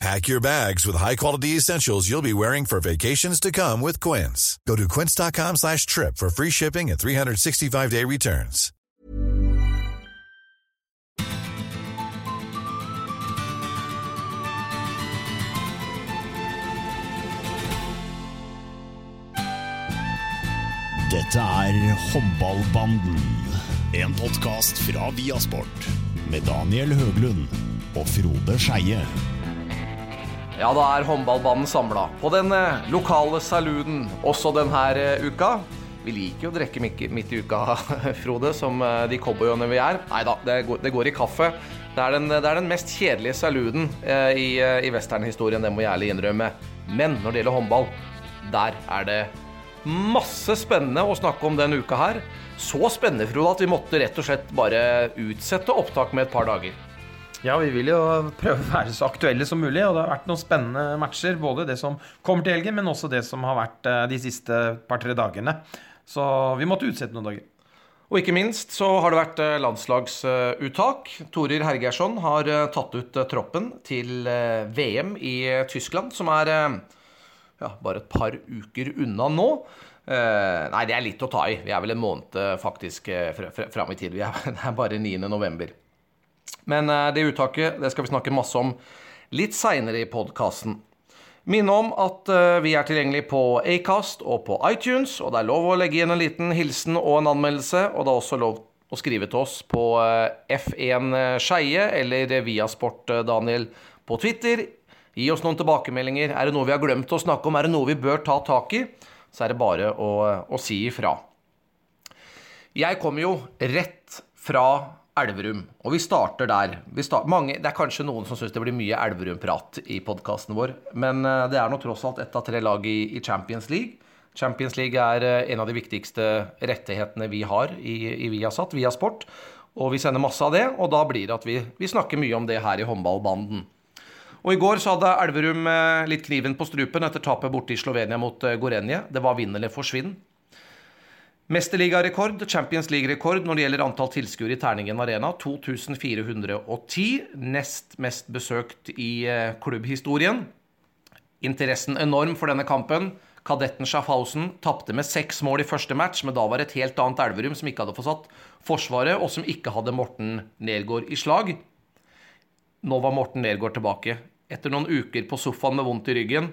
Pack your bags with high-quality essentials you'll be wearing for vacations to come with Quince. Go to quince.com slash trip for free shipping and 365-day returns. Dette er Håndballbanden. En podkast fra Viasport. Med Daniel Høglund og Frode Skeie. Ja, da er håndballbanen samla på den eh, lokale saluden også denne eh, uka. Vi liker jo å drikke midt i uka, Frode, som eh, de cowboyene vi er. Nei da, det, det går i kaffe. Det er den, det er den mest kjedelige saluden i, i westernhistorien, det må jeg ærlig innrømme. Men når det gjelder håndball, der er det masse spennende å snakke om denne uka her. Så spennende, Frode, at vi måtte rett og slett bare utsette opptak med et par dager. Ja, vi vil jo prøve å være så aktuelle som mulig, og det har vært noen spennende matcher. Både det som kommer til helgen, men også det som har vært eh, de siste par-tre dagene. Så vi måtte utsette noen dager. Og ikke minst så har det vært eh, landslagsuttak. Torir Hergersson har eh, tatt ut troppen til VM i Tyskland, som er ja, bare et par uker unna nå. Nei, det er litt å ta i. Vi er vel en måned faktisk fr fr fram i tid. Vi er, det er bare 9. Men eh, det uttaket det skal vi snakke masse om litt seinere i podkasten. Minne om at eh, vi er tilgjengelig på Acast og på iTunes, og det er lov å legge igjen en liten hilsen og en anmeldelse, og det er også lov å skrive til oss på eh, F1 Skeie eller Viasport Sport Daniel på Twitter. Gi oss noen tilbakemeldinger. Er det noe vi har glemt å snakke om? Er det noe vi bør ta tak i? Så er det bare å, å si ifra. Jeg kommer jo rett fra Elverum, og vi starter der. Vi start, mange, det er kanskje noen som syns det blir mye Elverum-prat i podkasten vår, men eh, det er nå tross alt ett av tre lag i, i Champions League. Champions League er eh, en av de viktigste rettighetene vi har i, i Viasat, Viasport. Og vi sender masse av det, og da blir det at vi, vi snakker mye om det her i håndballbanden. Og I går så hadde Elverum eh, litt kniven på strupen etter tapet borte i Slovenia mot Gorenje. Det var vinn eller forsvinn. Mesterligarekord, Champions League-rekord når det gjelder antall tilskuere i Terningen Arena. 2410. Nest mest besøkt i eh, klubbhistorien. Interessen enorm for denne kampen. Kadetten Schaffhausen tapte med seks mål i første match, men da var det et helt annet Elverum som ikke hadde fått satt forsvaret, og som ikke hadde Morten Nergård i slag. Nå var Morten Nergård tilbake. Etter noen uker på sofaen med vondt i ryggen.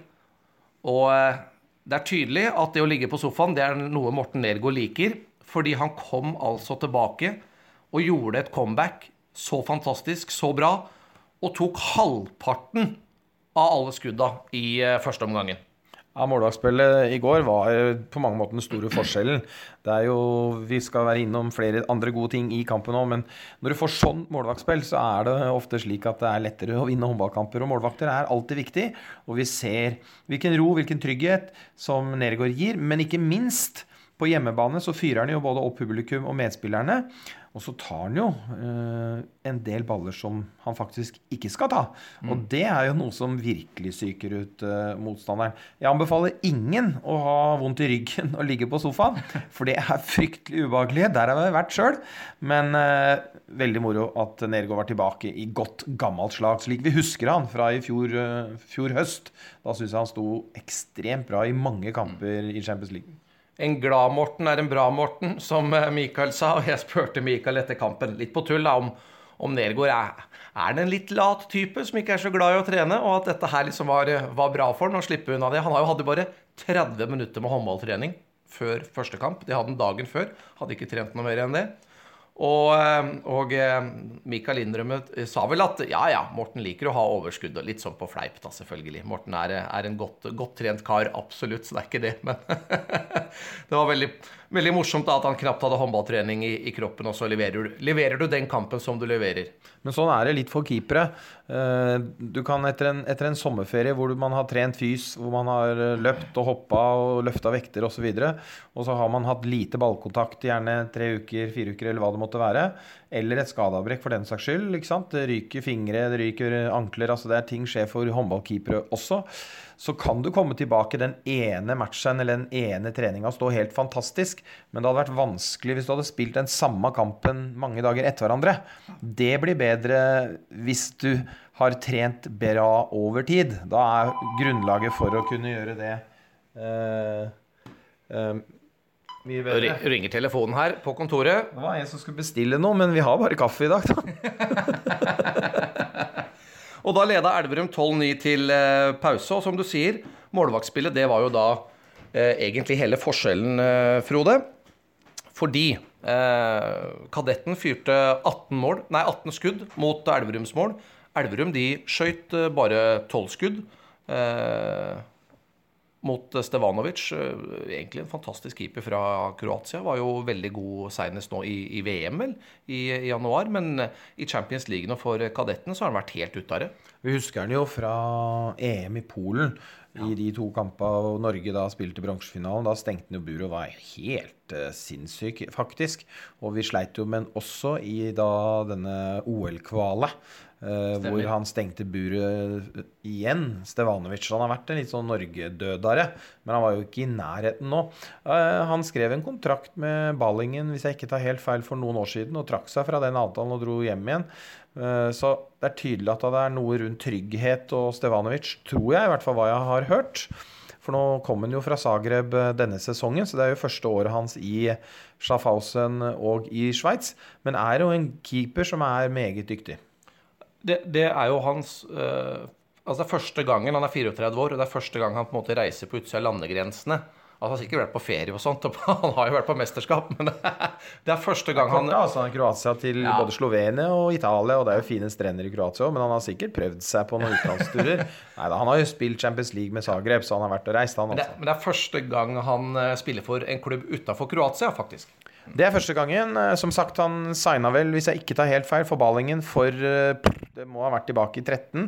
Og eh, det er tydelig at det å ligge på sofaen det er noe Morten Nergård liker. Fordi han kom altså tilbake og gjorde et comeback så fantastisk, så bra. Og tok halvparten av alle skudda i eh, første omgangen. Ja, Målvaktspillet i går var på mange måter den store forskjellen. Det er jo, Vi skal være innom flere andre gode ting i kampen òg, men når du får sånn målvaktspill, så er det ofte slik at det er lettere å vinne håndballkamper. Og målvakter er alltid viktig. Og vi ser hvilken ro, hvilken trygghet som Nergård gir. Men ikke minst på hjemmebane så fyrer han jo både opp publikum og medspillerne. Og så tar han jo eh, en del baller som han faktisk ikke skal ta. Og det er jo noe som virkelig psyker ut eh, motstanderen. Jeg anbefaler ingen å ha vondt i ryggen og ligge på sofaen, for det er fryktelig ubehagelig. Der har vi vært sjøl. Men eh, veldig moro at Nergård var tilbake i godt gammelt slag, slik vi husker han fra i fjor, eh, fjor høst. Da syns jeg han sto ekstremt bra i mange kamper i Champions League. En glad Morten er en bra Morten, som Michael Mikael sa. Og jeg spurte Mikael etter kampen, litt på tull, da, om, om Nergård er, er han en litt lat type som ikke er så glad i å trene, og at dette her liksom var, var bra for han å slippe unna det. Han hadde bare 30 minutter med håndballtrening før første kamp. Det hadde han dagen før. Hadde ikke trent noe mer enn det. Og, eh, og eh, Mikael innrømmet sa vel at ja, ja, Morten liker å ha overskudd. og Litt sånn på fleip, da, selvfølgelig. Morten er, er en godt, godt, trent kar, absolutt, så det er ikke det. Men det var veldig, veldig morsomt da, at han knapt hadde håndballtrening i, i kroppen, og så leverer, leverer, du den kampen som du leverer. Men sånn er det litt for keepere. Eh, du kan etter en, etter en sommerferie hvor man har trent fys, hvor man har løpt og hoppa og løfta vekter osv., og, så og så har man hatt lite ballkontakt, gjerne tre uker, fire uker eller hva det måtte være. Eller et skadeavbrekk for den saks skyld. Det ryker fingre, det ryker ankler. altså det er Ting skjer for håndballkeepere også. Så kan du komme tilbake den ene matchen eller den ene treninga og stå helt fantastisk. Men det hadde vært vanskelig hvis du hadde spilt den samme kampen mange dager etter hverandre. Det blir bedre hvis du har trent bra over tid. Da er grunnlaget for å kunne gjøre det eh, eh, mye bedre. Ringer telefonen her på kontoret. Det var en som skulle bestille noe, men vi har bare kaffe i dag, da. og da leda Elverum 12-9 til eh, pause. Og som du sier, målvaktspillet det var jo da eh, egentlig hele forskjellen, eh, Frode. Fordi eh, kadetten fyrte 18, mål, nei, 18 skudd mot Elverums mål. Elverum de skøyt eh, bare 12 skudd. Eh, mot Stevanovic. Eh, egentlig en fantastisk keeper fra Kroatia. Var jo veldig god senest nå i, i VM, vel, i, i, januar. Men i Champions League nå for kadettene så har han vært helt ute av det. Vi husker han jo fra EM i Polen. I de to kampene og Norge da spilte bronsefinalen. Da stengte han jo buret og var helt uh, sinnssyk, faktisk. Og vi sleit jo med han også i da denne OL-kvalet. Uh, hvor han stengte buret igjen. Stevanovic. Han har vært en litt sånn norgedødare, men han var jo ikke i nærheten nå. Uh, han skrev en kontrakt med Ballingen hvis jeg ikke tar helt feil for noen år siden, og trakk seg fra den avtalen og dro hjem igjen. Uh, så det er tydelig at det er noe rundt trygghet og Stevanovic, tror jeg, i hvert fall hva jeg har hørt. For nå kom han jo fra Zagreb denne sesongen, så det er jo første året hans i Schaffhausen og i Sveits. Men er jo en keeper som er meget dyktig det, det, er jo hans uh, Altså det er første gangen, Han er 34 år, og det er første gang han på en måte reiser på utsida av landegrensene. Altså, han har sikkert vært på ferie og sånt, og han har jo vært på mesterskap, men det er første gang han ja, altså, Kroatia til ja. både Slovenia og Italia, og det er jo fine strender i Kroatia òg, men han har sikkert prøvd seg på noen utenlandsturer. Nei da, han har jo spilt Champions League med Zagreb, så han har vært og reist, han også. Men det, men det er første gang han eh, spiller for en klubb utafor Kroatia, faktisk. Det er første gangen. Eh, som sagt, han signa vel, hvis jeg ikke tar helt feil, for Ballingen for eh, Det må ha vært tilbake i 13.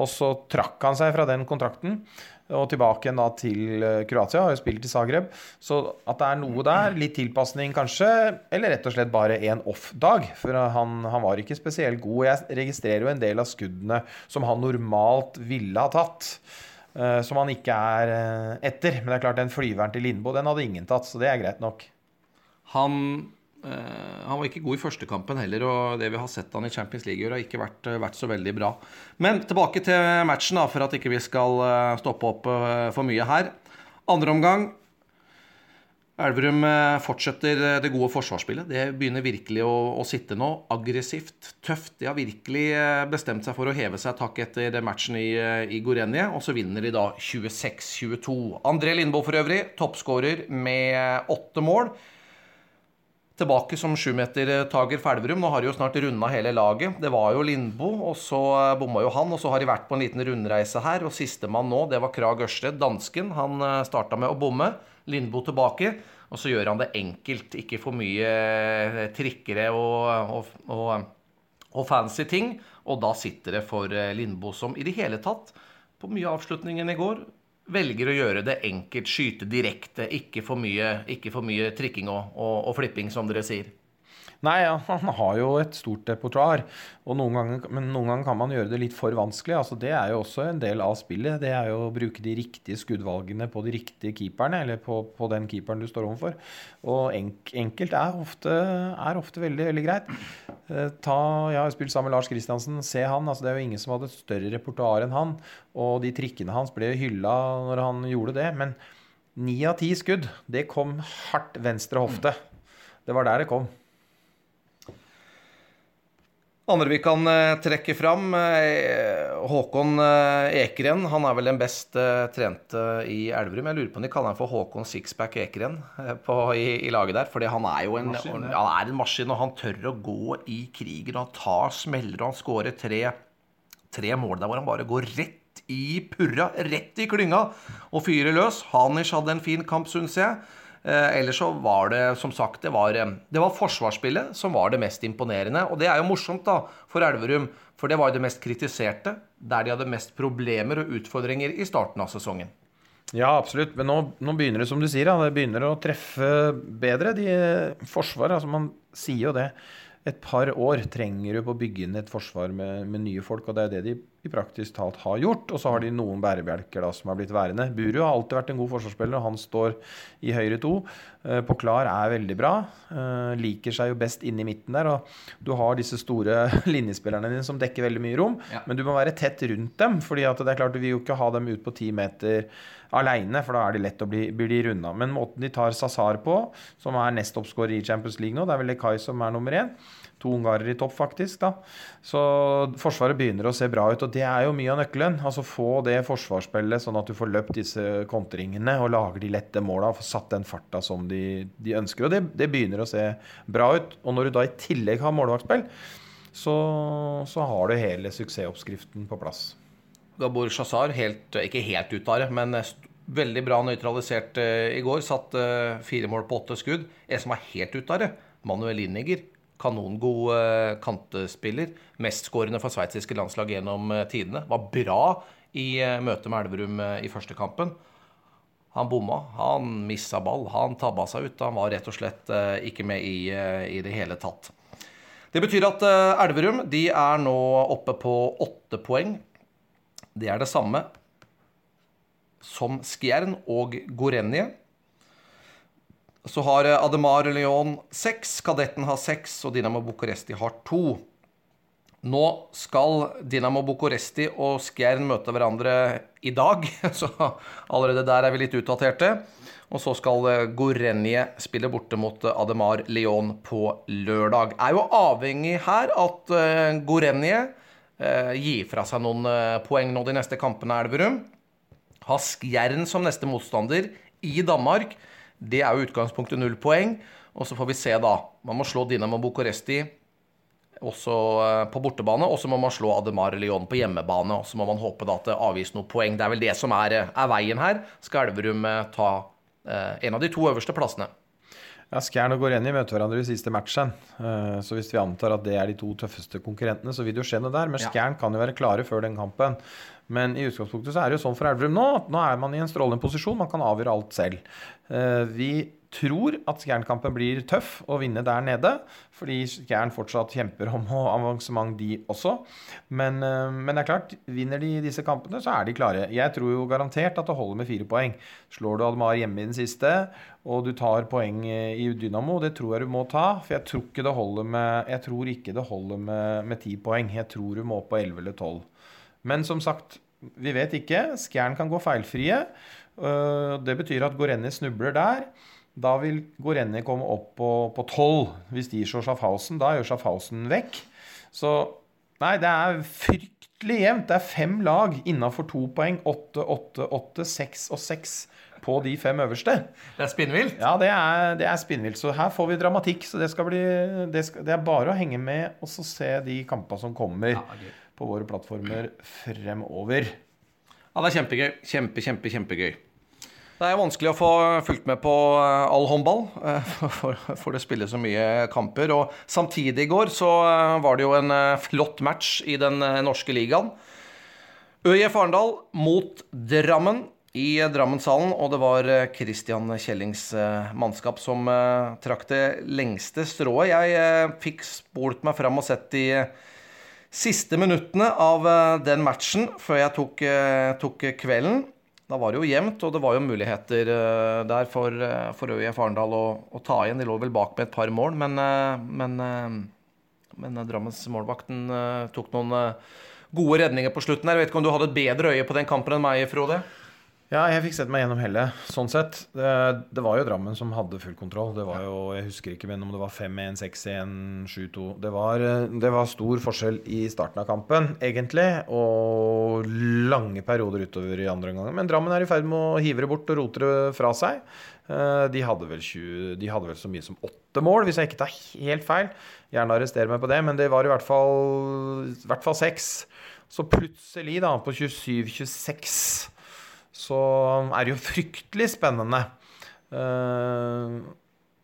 Og så trakk han seg fra den kontrakten. Og tilbake igjen da til eh, Kroatia. Har jo spilt i Zagreb. Så at det er noe der, litt tilpasning kanskje, eller rett og slett bare en off-dag. For han, han, var ikke spesielt god. Jeg registrerer jo en del av skuddene som han normalt ville ha tatt. Som han ikke er etter. Men det er klart, den flyveren til Lindboe, den hadde ingen tatt, så det er greit nok. Han, eh, han var ikke god i første kampen heller, og det vi har sett han i Champions League har ikke vært, eh, vært, så veldig bra. Men tilbake til matchen, da, for at ikke vi skal eh, stoppe opp for mye her. Andre omgang. Elverum fortsetter det gode forsvarsspillet. Det begynner virkelig å, å, sitte nå. Aggressivt, tøft. De har virkelig bestemt seg for å heve seg takk etter matchen i, i Gorenje. Og så vinner de da 26-22. André Lindboe for øvrig, toppskårer med åtte mål tilbake som sjumetertager for Elverum. Nå har de jo snart runda hele laget. Det var jo Lindbo, og så eh, bomma jo han. Og så har de vært på en liten rundreise her. Og sistemann nå, det var Krag Ørsted, dansken. Han eh, starta med å bomme. Lindbo tilbake. Og så gjør han det enkelt. Ikke for mye eh, trikkere og, og, og, og fancy ting. Og da sitter det for Lindbo, som i det hele tatt, på mye av avslutningen i går, velger å gjøre det enkelt, skyte direkte, ikke for mye, ikke for mye trikking og, og, og, flipping, som dere sier. Nei, han har jo et stort repertoar. Men noen ganger kan man gjøre det litt for vanskelig. Altså, det er jo også en del av spillet. Det er jo å bruke de riktige skuddvalgene på de riktige keeperne, eller på, på den keeperen du står overfor. Og enk, enkelt er ofte, er ofte, veldig, veldig greit. Eh, ta, jeg har spilt sammen med Lars Kristiansen. Se han. Altså, det er jo ingen som hadde et større repertoar enn han. Og de trikkene hans ble hylla når han gjorde det. Men ni av ti skudd, det kom hardt venstre hofte. Det var der det kom. Andre vi kan eh, trekke fram, eh, Håkon eh, Ekeren. Han er vel den best trente i Elverum. Jeg lurer på om de kaller han for Håkon Sixpack Ekeren på, i, i laget der. Fordi han er jo en, han er en maskin, og han tør å gå i krigen. Og han tar smeller, og han skårer tre, tre mål der hvor han bare går rett i purra, rett i klynga og fyrer løs. Hanish hadde en fin kamp, syns jeg. Eh, ellers så var det som sagt det var, eh, det var forsvarsspillet som var det mest imponerende. Og det er jo morsomt da for Elverum, for det var jo det mest kritiserte. Der de hadde mest problemer og utfordringer i starten av sesongen. Ja, absolutt. Men nå, nå begynner det, som du sier, da, det begynner å treffe bedre. De Forsvaret, altså man sier jo det. Et par år trenger du på å bygge inn et forsvar med, med nye folk, og det er det de i praktisk talt har gjort. Og så har de noen bærebjelker da, som har blitt værende. Buru har alltid vært en god forsvarsspiller, og han står i høyre to. Eh, Poklar er veldig bra. Eh, liker seg jo best inn i midten der. Og du har disse store linjespillerne dine som dekker veldig mye rom, Ja. men du må være tett rundt dem. fordi at det er klart du vil jo ikke ha dem ut på ti meter aleine, for da er de lett å bli, bli runda. Men måten de tar Sazar på, som er nestoppskårer i Champions League nå, det er vel Lekai som er nummer én. To ungarere i topp, faktisk. da. Så Forsvaret begynner å se bra ut, og det er jo mye av nøkkelen. Altså Få det forsvarsspillet sånn at du får løpt disse kontringene og lager de lette måla og får satt den farta som de, de ønsker. Og det, det begynner å se bra ut. Og når du da i tillegg har målvaktspill, så, så har du hele suksessoppskriften på plass. Gabor Shazar, helt, ikke helt ute av det, men veldig bra nøytralisert eh, i går. Satt eh, fire mål på åtte skudd. En som er helt ute av det, Manuel Lineger. Kanongod eh, kantespiller. Mestskårende for sveitsiske landslag gjennom eh, tidene. Var bra i eh, møtet med Elverum i første kampen. Han bomma, han missa ball, han tabba seg ut. Han var rett og slett ikke med i, i det hele tatt. Det betyr at Elverum de er nå oppe på åtte poeng. Det er det samme som Skjern og Gorenje. Så har eh, Ademar Leon seks, Kadetten har seks, og Dinamo Bucuresti har to. Nå skal Dinamo Bucuresti og Skjern møte hverandre i dag, så allerede der er vi litt utdaterte. Og så skal eh, Gorenje spille borte mot eh, Ademar Leon på lørdag. Er jo avhengig her at Gorenje gir fra seg noen poeng nå de neste kampene, Elverum. Har Skjern som neste motstander i Danmark. Det er jo utgangspunktet null poeng. Og så får vi se, da. Man må slå Dinamo Bucuresti også eh, på bortebane, og så må man slå Ademar Leon på hjemmebane. Og så må man håpe da at det avgis noe poeng. Det er vel det som er, eh, er veien her. Skal Elverum eh, ta eh, en av de to øverste plassene? Ja, Skjern og Gorenje møter hverandre i siste matchen. Så hvis vi antar at det er de to tøffeste konkurrentene, så vil det jo skje noe der. Men. Skjern kan jo være klare før den kampen. Men i utgangspunktet så er det jo sånn for Elverum nå at nå er man i en strålende posisjon. Man kan avgjøre alt selv. Eh, Vi tror at Skjern-kampen blir tøff å vinne der nede, fordi Skjern fortsatt kjemper om avansement, de også. Men, eh, men det er klart, vinner de disse kampene, så er de klare. Jeg tror jo garantert at det holder med fire poeng. Slår du Admar hjemme i den siste, og du tar poeng eh, i Dynamo, det tror jeg du må ta. For jeg tror ikke det holder med, jeg tror ikke det holder med, med 10 poeng. Jeg tror du må på 11 eller 12. Men som sagt, vi vet ikke. Skjern kan gå feilfrie. Øh, Det betyr at Gorenni snubler der. Da vil Gorenni komme opp på, tolv 12 hvis de slår Schaffhausen. Da jo Schaffhausen vekk. Så nei, det er fryktelig jevnt. Det er fem lag innafor to poeng. Åtte, åtte, åtte, seks og seks på de fem øverste. Det er spinnvilt. Ja, det er, det er spinnvilt. Så her får vi dramatikk. Så det, bli, det, skal, det er bare å henge med og så se de kampene som kommer på våre plattformer fremover. Ja, det er kjempegøy. Kjempe, kjempe, kjempegøy. Det er vanskelig å få fulgt med på eh, all håndball, eh, for, det spilles så mye kamper. Og samtidig i går så eh, var det jo en flott match i den norske ligaen. ØIF Arendal mot Drammen i Drammenshallen, og det var Christian Kjellings mannskap som trakk det lengste strået. Jeg fikk spolt meg fram og sett i siste minuttene av eh, den matchen før jeg tok, eh, tok kvelden. Da var det jo jevnt, og det var jo muligheter eh, der for, for ØIF Arendal å, å ta igjen. De lå vel bak med et par mål, men, men, men Drammens målvakten eh, tok noen gode redninger på slutten. her. Jeg vet ikke om du hadde et bedre øye på den kampen enn meg, Frode? Ja, jeg fikk sett meg gjennom hele, sånn sett. Det, det, var jo Drammen som hadde full kontroll. Det var jo, Jeg husker ikke men om det var 5-1, 6-1, 7-2 det, det, var stor forskjell i starten av kampen, egentlig. Og lange perioder utover i andre omgang. Men Drammen er i ferd med å hive det bort og rote det fra seg. Eh, de hadde, vel 20, de hadde vel så mye som åtte mål, hvis jeg ikke tar helt feil. Gjerne arrester meg på det, men det var i hvert fall, i hvert fall seks. Så plutselig, da, på 27-26 så er det jo fryktelig spennende. Uh,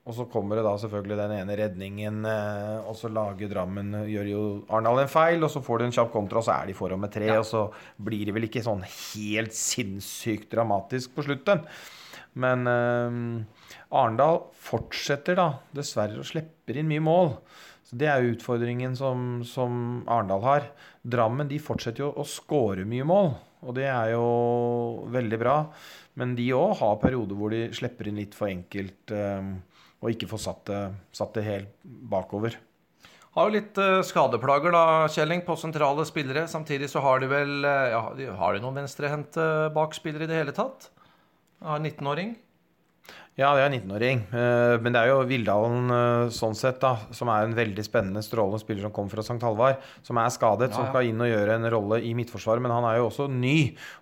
og så kommer det da selvfølgelig den ene redningen, uh, og så lager Drammen Gjør jo Arendal en feil, og så får de en kjapp kontra, og så er de foran med tre. Ja. Og så blir det vel ikke sånn helt sinnssykt dramatisk på slutten. Men uh, Arendal fortsetter da dessverre å slipper inn mye mål. Så Det er jo utfordringen som, som Arendal har. Drammen de fortsetter jo å skåre mye mål. Og det er jo veldig bra. Men de òg har perioder hvor de slipper inn litt for enkelt um, og ikke får satt det, satt det, helt bakover. Har jo litt uh, skadeplager da, Kjelling, på sentrale spillere. Samtidig så har de vel uh, ja, Har de noen venstrehendte bakspillere i det hele tatt? Har 19-åring? Ja, det er 19-åring. Eh, men det er jo Vildalen eh, sånn sett, da, som er en veldig spennende, strålende spiller som kommer fra St. Halvard, som er skadet, ja, ja. som skal inn og gjøre en rolle i Midtforsvaret. Men han er jo også ny,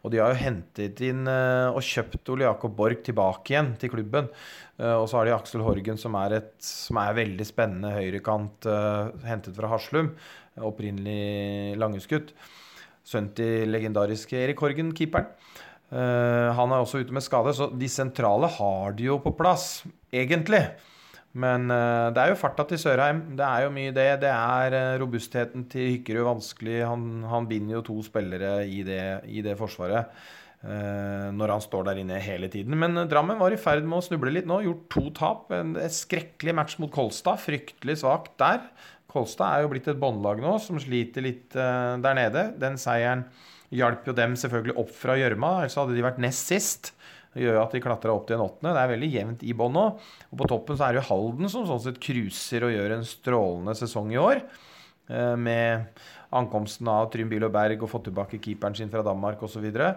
og de har jo hentet inn eh, og kjøpt Ole Jakob Borch tilbake igjen til klubben. Og så har de Aksel Horgen, som er, et, som er veldig spennende høyrekant, hentet fra Haslum. Opprinnelig langeskutt. Sønnen til legendariske Erik Horgen, keeperen. Uh, han er også ute med skade, så de sentrale har de jo på plass, egentlig. Men uh, det er jo farta til Sørheim. Det er jo mye det. Det er uh, robustheten til Hykkerud vanskelig. Han, han, binder jo to spillere i det, i det forsvaret når han står der inne hele tiden. Men Drammen var i ferd med å snuble litt nå. Gjort to tap. En, en skrekkelig match mot Kolstad. Fryktelig svakt der. Kolstad er jo blitt et båndlag nå som sliter litt der nede. Den seieren hjalp jo dem selvfølgelig opp fra gjørma, ellers hadde de vært nest sist. Det gjør at de klatra opp til en åttende. Det er veldig jevnt i bånn nå. Og på toppen så er det jo Halden som sånn sett cruiser og gjør en strålende sesong i år. Eh, med ankomsten av Trym Bilo Berg og fått tilbake keeperen sin fra Danmark osv. Så videre.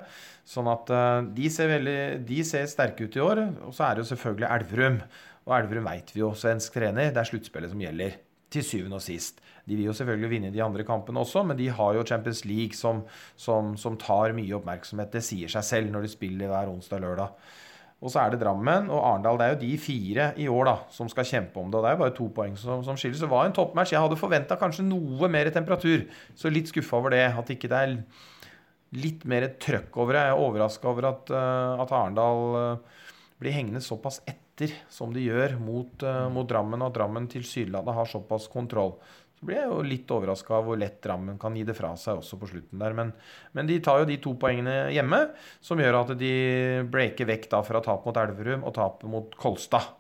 sånn at eh, de ser, veldig, de ser sterke ut i år. Og så er det jo selvfølgelig Elverum. Og Elverum veit vi jo, svensk trener. Det er sluttspillet som gjelder til syvende og sist. De vil jo selvfølgelig vinne de andre kampene også, men de har jo Champions League som, som, som tar mye oppmerksomhet. Det sier seg selv når de spiller hver onsdag og lørdag. Og så er det Drammen og Arendal. Det er jo de fire i år da, som skal kjempe om det. og Det er jo bare to poeng som, som skiller. Så det var en toppmatch. Jeg hadde forventa kanskje noe mer temperatur. Så litt skuffa over det. At ikke det er litt mer trøkk over det. Jeg er overraska over at, uh, at Arendal uh, blir hengende såpass etter som de gjør mot, uh, mot Drammen, og at Drammen tilsynelatende har såpass kontroll. Så blir jeg jo litt overraska av hvor lett Drammen kan gi det fra seg også på slutten der. Men, men, de tar jo de to poengene hjemme, som gjør at de breaker vekk da fra tap mot Elverum og tap mot Kolstad.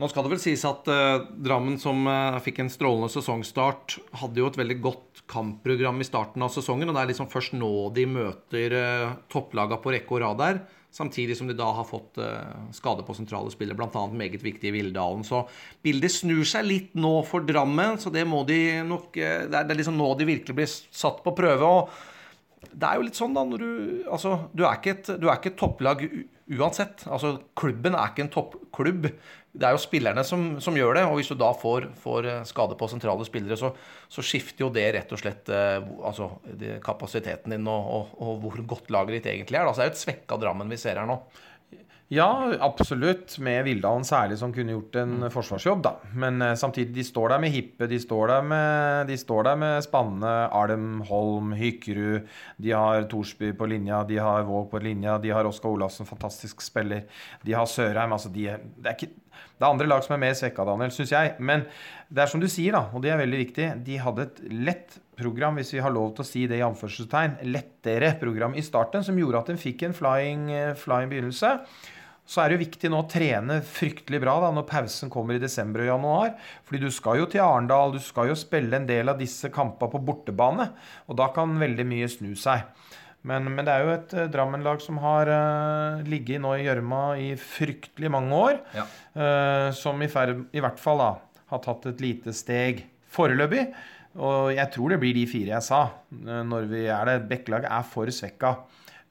Nå skal det vel sies at eh, Drammen, som eh, fikk en strålende sesongstart, hadde jo et veldig godt kampprogram i starten av sesongen. Og det er liksom først nå de møter eh, topplaga på rekke og rad der. Samtidig som de da har fått eh, skade på sentrale spillere, bl.a. meget i Vildalen. Så bildet snur seg litt nå for Drammen, så det må de nok uh, Det er liksom nå de virkelig blir satt på prøve. og det er jo litt sånn, da, når du Altså, du er ikke et, er ikke et topplag uansett. Altså, klubben er ikke en toppklubb det er jo spillerne som, som, gjør det. Og hvis du da får, får eh, skade på sentrale spillere, så, så, skifter jo det rett og slett eh, altså, kapasiteten din og, og, og, hvor godt laget ditt egentlig er. Så det er jo et svekka Drammen vi ser her nå. Ja, absolutt. Med Vildalen særlig, som kunne gjort en mm. forsvarsjobb. da. Men uh, samtidig, de står der med Hippe, de står der med, de står der med Spanne, Alm, Holm, Hykkerud. De har Thorsby på linja, de har Våg på linja, de har Oskar Olafsen, fantastisk spiller. De har Sørheim. altså de, det er ikke det er andre lag som er mer svekka, Daniel, syns jeg. Men det er som du sier, da, og det er veldig viktig. De hadde et lett program, hvis vi har lov til å si det i anførselstegn, lettere program i starten, som gjorde at de fikk en flying, eh, flying begynnelse. Så er det jo viktig nå å trene fryktelig bra da, når pausen kommer i desember og januar. Fordi du skal jo til Arendal, du skal jo spille en del av disse kampene på bortebane. Og da kan veldig mye snu seg. Men, men, det er jo et uh, Drammen-lag som har uh, ligget nå i gjørma i fryktelig mange år. Ja. Uh, som i, ferd, i, hvert fall da, har tatt et lite steg foreløpig. Og jeg tror det blir de fire jeg sa når vi er det. Bekkelaget er for svekka.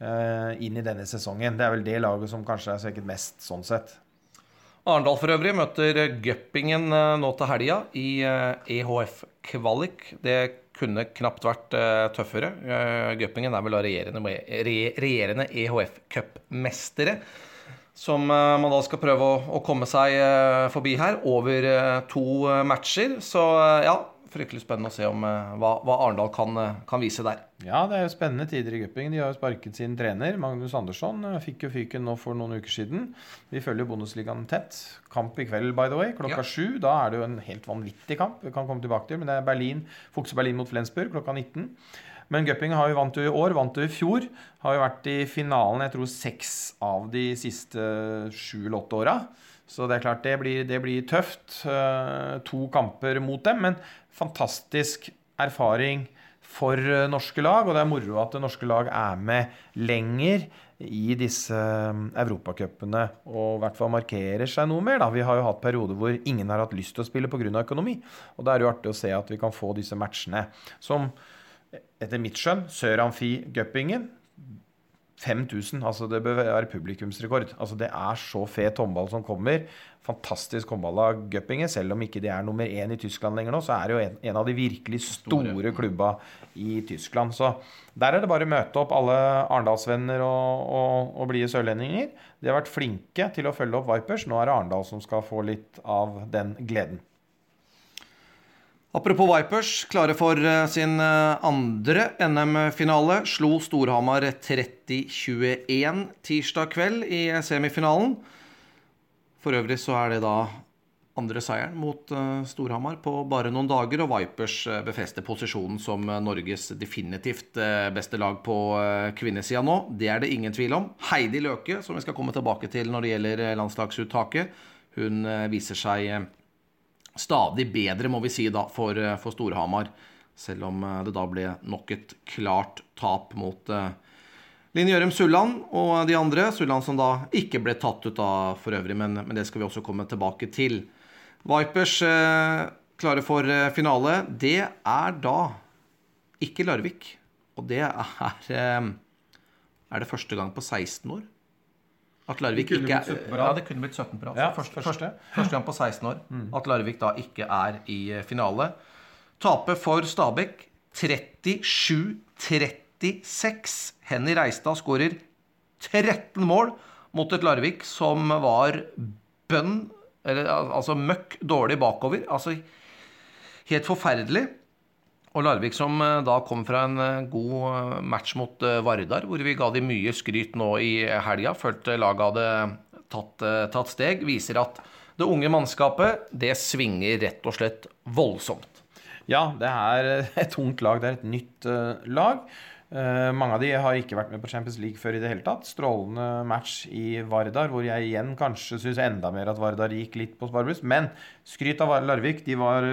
Eh, inn i denne sesongen. Det er vel det laget som kanskje er svekket mest, sånn sett. Arendal for øvrig møter Guppingen eh, nå til helga i EHF e kvalik. Det kunne knapt vært tøffere. Gøppingen er vel da regjerende, regjerende EHF cupmestere. Som man da skal prøve å komme seg forbi her over to matcher. Så ja, fryktelig spennende å se om, uh, hva, hva, Arendal kan, uh, kan, vise der. Ja, det er jo spennende tider i cupping. De har jo sparket sin trener. Magnus Andersson uh, fikk jo fyken nå for noen uker siden. Vi følger jo Bundesligaen tett. Kamp i kveld, by the way, klokka sju. Ja. Da er det jo en helt vanvittig kamp. Vi kan komme tilbake til, men det er Berlin, Fukse Berlin mot Flensburg klokka 19. Men Gupping har jo vant jo i år, vant jo i fjor. Har jo vært i finalen jeg tror seks av de siste sju eller åtte åra. Så det er klart, det blir, det blir tøft. To kamper mot dem. Men fantastisk erfaring for eh, norske lag, og det er moro at det norske lag er med lenger i disse eh, europacupene og i hvert fall markerer seg noe mer. Da. Vi har jo hatt perioder hvor ingen har hatt lyst til å spille pga. økonomi. Og da er det jo artig å se at vi kan få disse matchene som etter mitt skjønn Sør Amfi Gupingen 5000. Altså det bør være publikumsrekord. Altså det er så fet håndball som kommer. Fantastisk håndball av Guppinge. Selv om ikke de er nummer én i Tyskland lenger nå, så er det jo en, en av de virkelig store, store klubba i Tyskland. Så der er det bare å møte opp alle Arendalsvenner og, og, og blide sørlendinger. De har vært flinke til å følge opp Vipers. Nå er det Arendal som skal få litt av den gleden. Apropos Vipers, klare for eh, sin eh, andre NM-finale. Slo Storhamar 30-21 tirsdag kveld i semifinalen. For øvrig så er det da andre seieren mot eh, Storhamar på bare noen dager, og Vipers befester posisjonen som Norges definitivt beste lag på kvinnesida nå. Det er det ingen tvil om. Heidi Løke, som vi skal komme tilbake til når det gjelder landslagsuttaket, hun viser seg stadig bedre, må vi si, da, for, eh, for Storhamar. Selv om eh, det da ble nok et klart tap mot uh, Linn Gjørum Sulland og de andre. Sulland som da ikke ble tatt ut av for øvrig, men, men det skal vi også komme tilbake til. Vipers uh, klare for finale. Det er da ikke Larvik. Og det er Er det første gang på 16 år at Larvik ikke er Ja, det kunne blitt 17 på rad. Ja, første, første. første, gang på 16 år mm. at Larvik da ikke er i eh, finale. Tape for Stabæk 37-36. Henny Reistad skårer 13 mål mot et Larvik som var bønn eller, Altså møkk dårlig bakover. Altså helt forferdelig. Og Larvik som eh, da kom fra en eh, god eh, match mot Vardar, hvor vi ga de mye skryt nå i helga, følte laget hadde tatt, tatt, steg, viser at det unge mannskapet det svinger rett og slett voldsomt. Ja, det er et ungt lag. Det er et nytt lag. Uh, mange av de har ikke vært med på Champions League før i det hele tatt. Strålende match i Vardar, hvor jeg igjen kanskje syns enda mer at Vardar gikk litt på sparebluss. Men skryt av Larvik. De var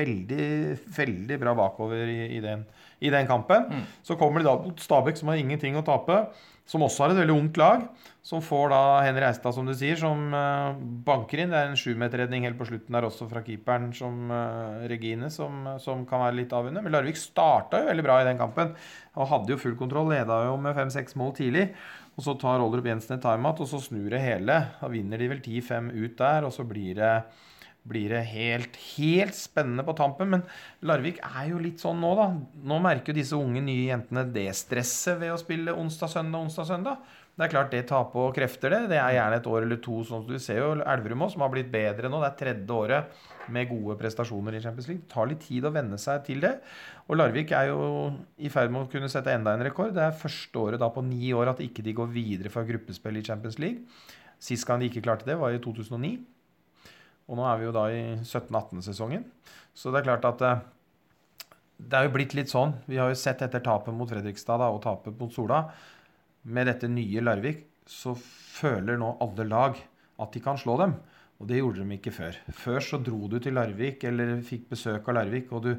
veldig, veldig bra bakover i, i, den, i den, kampen. Mm. Så kommer de da mot Stabæk, som har ingenting å tape som også har et veldig ungt lag. Som får da Henry Eistad, som du sier, som uh, banker inn. Det er en sjumeterredning helt på slutten der også fra keeperen som uh, Regine, som, som, kan være litt avgjørende. Men Larvik starta jo veldig bra i den kampen. Og hadde jo full kontroll. Leda jo med fem-seks mål tidlig. Og så tar Olderup Jensen et timeout, og så snur det hele. Da vinner de vel 10-5 ut der, og så blir det blir det helt, helt spennende på tampen. Men Larvik er jo litt sånn nå, da. Nå merker jo disse unge, nye jentene det stresset ved å spille onsdag-søndag, onsdag-søndag. Det er klart det tar på krefter, det. Det er gjerne et år eller to. sånn Du ser jo Elverum òg, som har blitt bedre nå. Det er tredje året med gode prestasjoner i Champions League. Det tar litt tid å venne seg til det. Og Larvik er jo i ferd med å kunne sette enda en rekord. Det er første året da på ni år at ikke de går videre fra gruppespill i Champions League. Sist gang de ikke klarte det, var i 2009. Og nå er vi jo da i 17-18-sesongen. Så det er klart at eh, det er jo blitt litt sånn. Vi har jo sett etter tapet mot Fredrikstad da, og tapet mot Sola. Med dette nye Larvik så føler nå alle lag at de kan slå dem. Og det gjorde de ikke før. Før så dro du til Larvik eller fikk besøk av Larvik, og du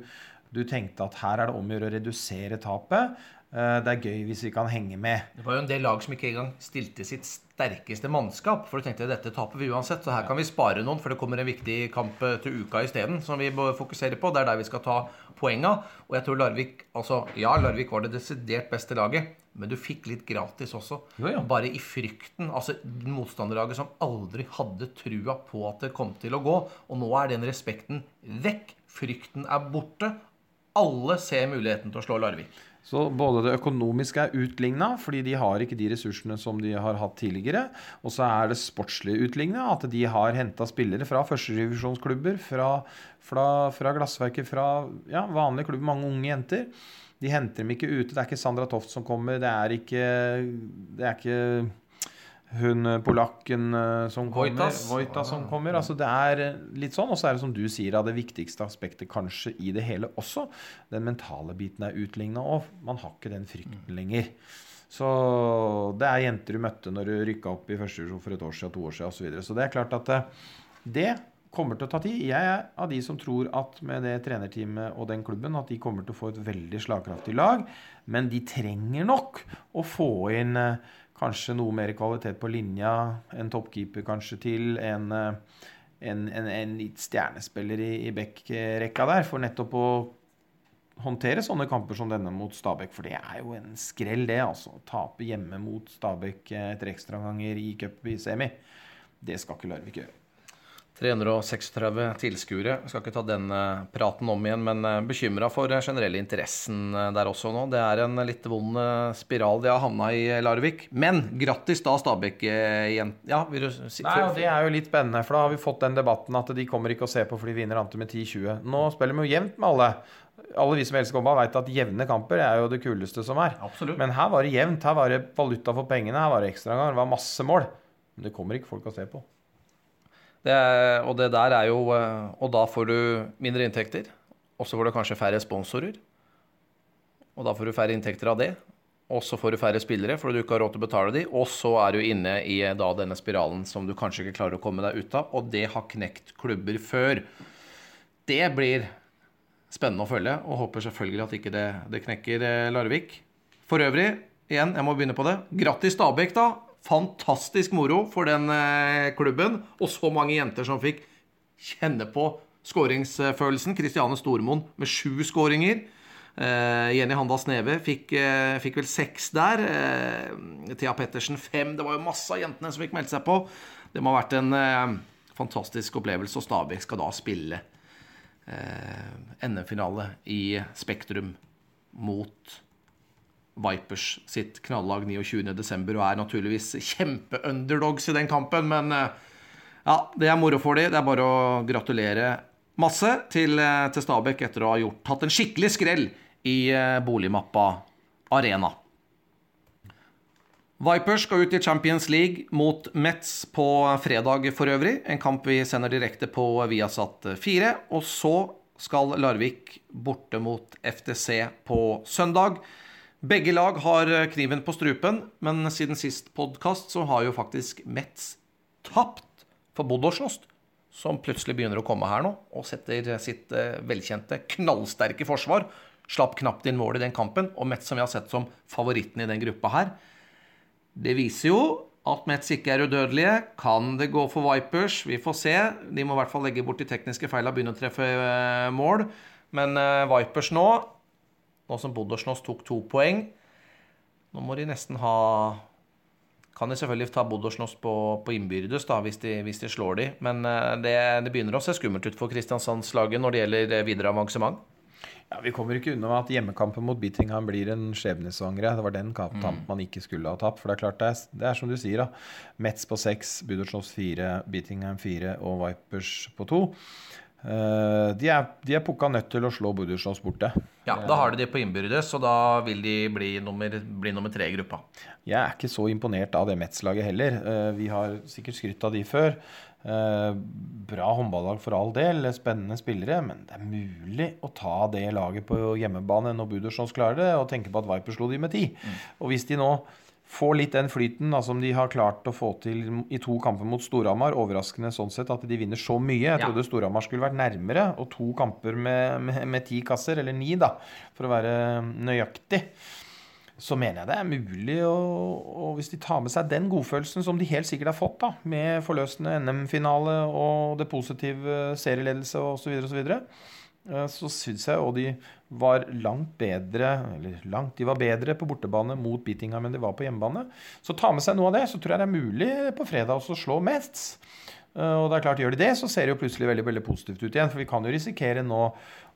Du tenkte at her er det om å gjøre å redusere tapet. Eh, Det er gøy hvis vi kan henge med. Det var jo en del lag som ikke engang stilte sitt sterkeste mannskap. For du tenkte dette taper vi uansett, så her kan vi spare noen, for det kommer en viktig kamp eh, til uka isteden, som vi bør fokusere på. Det er der vi skal ta poenga. Og jeg tror Larvik Altså, ja, Larvik var det desidert beste laget, men du fikk litt gratis også. Jo, ja. Bare i frykten. Altså motstanderlaget som aldri hadde trua på at det kom til å gå. Og nå er den respekten vekk. Frykten er borte. Alle ser muligheten til å slå Larvik. Så både det økonomiske er utligna, fordi de har ikke de ressursene som de har hatt tidligere. Og så er det sportslig utligna, at de har henta spillere fra førsterevisjonsklubber, fra, fra, fra glassverket, fra ja, vanlige klubber, mange unge jenter. De henter dem ikke ute. Det er ikke Sandra Toft som kommer, det er ikke, det er ikke hun eh, polakken eh, som kommer. Voitas som kommer. Altså det er eh, litt sånn. Og så er det som du sier, av det viktigste aspektet kanskje i det hele også. Den mentale biten er utligna, og man har ikke den frykten lenger. Så det er jenter du møtte når du rykka opp i første divisjon for et år siden, to år siden osv. Så, videre. så det er klart at det kommer til å ta tid. Jeg er av de som tror at med det trenerteamet og den klubben at de kommer til å få et veldig slagkraftig lag. Men de trenger nok å få inn kanskje noe mer kvalitet på linja. En toppkeeper kanskje til. En, eh, en, en, en stjernespiller i, i back-rekka der. For nettopp å håndtere sånne kamper som denne mot Stabæk. For det er jo en skrell, det. altså. Tape hjemme mot Stabæk eh, etter ekstraomganger i cup i semi. Det skal ikke Larvik gjøre. 336 tilskuere. Skal ikke ta den eh, praten om igjen, men bekymra for eh, generelle interessen eh, der også nå. Det er en litt vond eh, spiral de har havna i, eh, Larvik. Men grattis da, Stabæk eh, igjen. Ja, vil du si Nei, og Det er jo litt spennende, for da har vi fått den debatten at de kommer ikke å se på fordi de vinner ante med 10-20. Nå spiller vi jo jevnt med alle. Alle vi som elsker håndball, vet at jevne kamper er jo det kuleste som er. Absolutt. Men her var det jevnt. Her var det valuta for pengene. Her var det ekstraomganger. Det var masse mål. Men det kommer ikke folk å se på. Det er, og det der er jo eh, Og da får du mindre inntekter. Og så får du kanskje færre sponsorer. Og da får du færre inntekter av det. Og så får du færre spillere fordi du ikke har råd til å betale de. Og så er du inne i eh, da denne spiralen som du kanskje ikke klarer å komme deg ut av. Og det har knekt klubber før. Det blir spennende å følge, og håper selvfølgelig at ikke det, det knekker eh, Larvik. For øvrig, igjen, jeg må begynne på det. Grattis Stabæk, da. Fantastisk moro for den eh, klubben. Og så mange jenter som fikk kjenne på skåringsfølelsen. Kristiane Stormoen med sju skåringer. Eh, Jenny Handa Sneve fikk, eh, fikk vel seks der. Eh, Thea Pettersen fem. Det var jo masse av jentene som fikk meldt seg på. Det må ha vært en fantastisk opplevelse, og Stabæk skal da spille NM-finale i Spektrum mot Vipers sitt knallag 29.12. og er naturligvis kjempeunderdogs i den kampen, men eh, ja, det er moro for dem. Det er bare å gratulere masse til, eh, til Stabæk etter å ha gjort, tatt en skikkelig skrell i eh, boligmappa Arena. Vipers skal ut i Champions League mot Metz på fredag for øvrig. En kamp vi sender direkte på Viasat 4. Og så skal Larvik borte mot FTC på søndag. Begge lag har kniven på strupen, men siden sist podkast så har jo faktisk Metz tapt for Bodøsjost, som plutselig begynner å komme her nå og setter sitt eh, velkjente, knallsterke forsvar. Slapp knapt inn mål i den kampen, og Metz, som vi har sett som favoritten i den gruppa her, det viser jo at Metz ikke er udødelige. Kan det gå for Vipers? Vi får se. De må i hvert fall legge bort de tekniske feilene og begynne å treffe eh, mål. Men eh, Vipers nå, nå som Bodøsnos tok to poeng Nå må de nesten ha Kan de selvfølgelig ta Bodøsnos på, på innbyrdes da, hvis de, hvis de slår de. Men eh, det, det begynner å se skummelt ut for Kristiansandslaget når det gjelder eh, videre avansement. Ja, Vi kommer ikke unna at hjemmekampen mot Bittingham blir en skjebnesvangre. Det var den kampen man ikke skulle ha tapt. For det er klart, det er, det er som du sier, da. Metz på seks, Budersjovs fire, Bittingham fire og Vipers på to. Eh, de er, de er pukka nødt til å slå Budersjovs borte. Ja, Da har de de på innbyrdes, og da vil de bli nummer, bli nummer tre i gruppa. Jeg er ikke så imponert av det Metz-laget heller. Eh, Vi har sikkert skrytt av de før. Eh, Bra håndballag for all del, spennende spillere, men det er mulig å ta det laget på hjemmebane når Budersjovs klarer det, og tenke på at Viper slo de med ti. Og hvis de nå få litt den flyten da, som de har klart å få til i to kamper mot Storhamar. Overraskende sånn sett at de vinner så mye. Jeg Ja. trodde Storhamar skulle vært nærmere. Og to kamper med, med, med ti kasser, eller ni, da, for å være nøyaktig. Så mener jeg det er mulig å, og hvis de tar med seg den godfølelsen som de helt sikkert har fått, da, med forløsende NM-finale og det positive serieledelse osv., osv., så, videre, eh, så syns jeg og de var langt bedre Eller langt, de var bedre på bortebane mot Beatingham enn de var på hjemmebane. Så ta med seg noe av det, så tror jeg det er mulig på fredag også å slå Metz. Eh, Og det er klart, gjør de det, så ser det jo plutselig veldig veldig positivt ut igjen. For vi kan jo risikere nå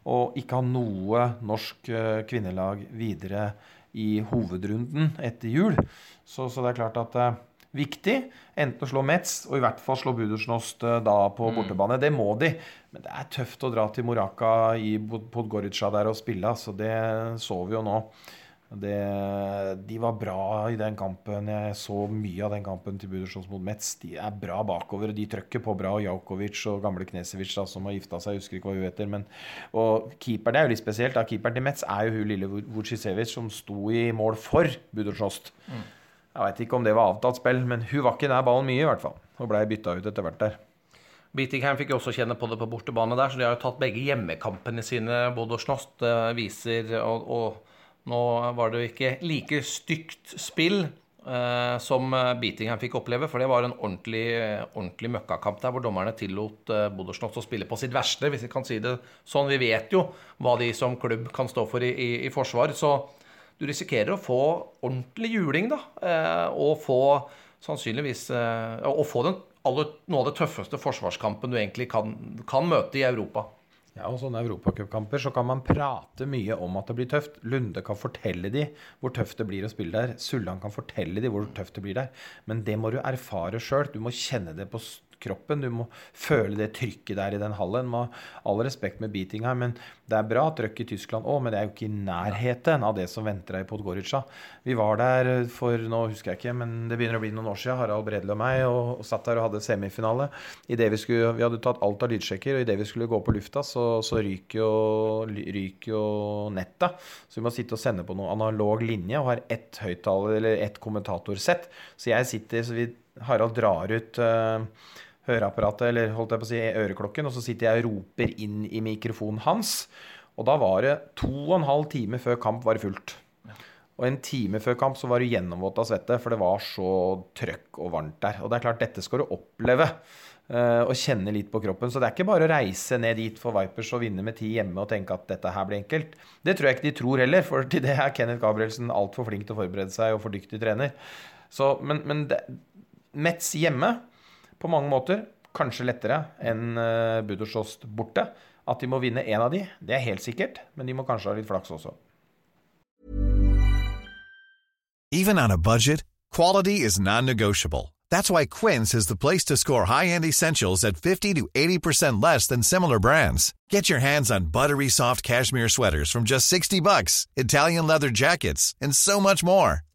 å ikke ha noe norsk eh, kvinnelag videre i hovedrunden etter jul. Så, så det er klart at eh, viktig enten å slå Metz og i hvert fall slå Budursnost eh, da på bortebane. Det må de. Men det er tøft å dra til Moraka i Podgorica der og spille. Så det så vi jo nå. Det, de var bra i den kampen. Jeg så mye av den kampen til Budursons mot Metz. De er bra bakover, og de trøkker på bra. Jaukovic og gamle Knesevic da, som har gifta seg, jeg husker ikke hva hun heter. Men, og keeper, det er jo litt spesielt. Da. Keeperen til Metz er jo hun lille Vucicevic som sto i mål for Budursnost. Jeg veit ikke om det var avtalt spill, men hun var ikke nær ballen mye, i hvert fall. Og blei bytta ut etter hvert der. Beatingham fikk jo også kjenne på det på bortebane der, så de har jo tatt begge hjemmekampene sine. Bodosjnost eh, viser og, og nå var det jo ikke like stygt spill eh, som eh, Beatingham fikk oppleve, for det var en ordentlig, eh, ordentlig møkkakamp der hvor dommerne tillot eh, Bodosjnost å spille på sitt verste, hvis vi kan si det sånn. Vi vet jo hva de som klubb kan stå for i, i, i forsvar, så du risikerer å få ordentlig juling, da, eh, og få sannsynligvis eh, Å få den aller, noe av det tøffeste forsvarskampen du egentlig kan, kan møte i Europa. Ja, og sånne europacupkamper så kan man prate mye om at det blir tøft. Lunde kan fortelle de hvor tøft det blir å spille der. Sulland kan fortelle de hvor tøft det blir der. Men det må du erfare sjøl. Du må kjenne det på kroppen. Du må føle det trykket der i den hallen. Med all respekt med beating her, men det er bra trøkk i Tyskland òg, men det er jo ikke i nærheten av det som venter deg i Podgorica. Vi var der for nå husker jeg ikke, men det begynner å bli noen år siden, Harald Bredel og meg, og, og satt der og hadde semifinale. I det vi, skulle, vi hadde tatt alt av lydsjekker, og idet vi skulle gå på lufta, så, så ryker jo, ryker jo nettet. Så vi må sitte og sende på noe analog linje og har ett høyttaler eller ett kommentatorsett. Så jeg sitter, så vi, Harald drar ut eh, høreapparatet, eller holdt jeg på å si øreklokken, og så sitter jeg og roper inn i mikrofonen hans. Og da var det to og en halv time før kamp var det fullt. Og en time før kamp så var du gjennomvåt av svette, for det var så trøkk og varmt der. Og det er klart, dette skal du oppleve. eh, og kjenne litt på kroppen. Så det er ikke bare å reise ned dit for Vipers og vinne med ti hjemme og tenke at dette her blir enkelt. Det tror jeg ikke de tror heller, for til det er Kenneth Gabrielsen altfor flink til å forberede seg og for dyktig trener. Så, men men det, Mets hjemme på mange måter kanskje lettere enn uh, Budurshost borte. At de må vinne én av de, det er helt sikkert, men de må kanskje ha litt flaks også. Even on a budget, quality is non-negotiable. That's why Quince is the place to score high-end essentials at 50 to 80% less than similar brands. Get your hands on buttery soft cashmere sweaters from just 60 bucks, Italian leather jackets, and so much more.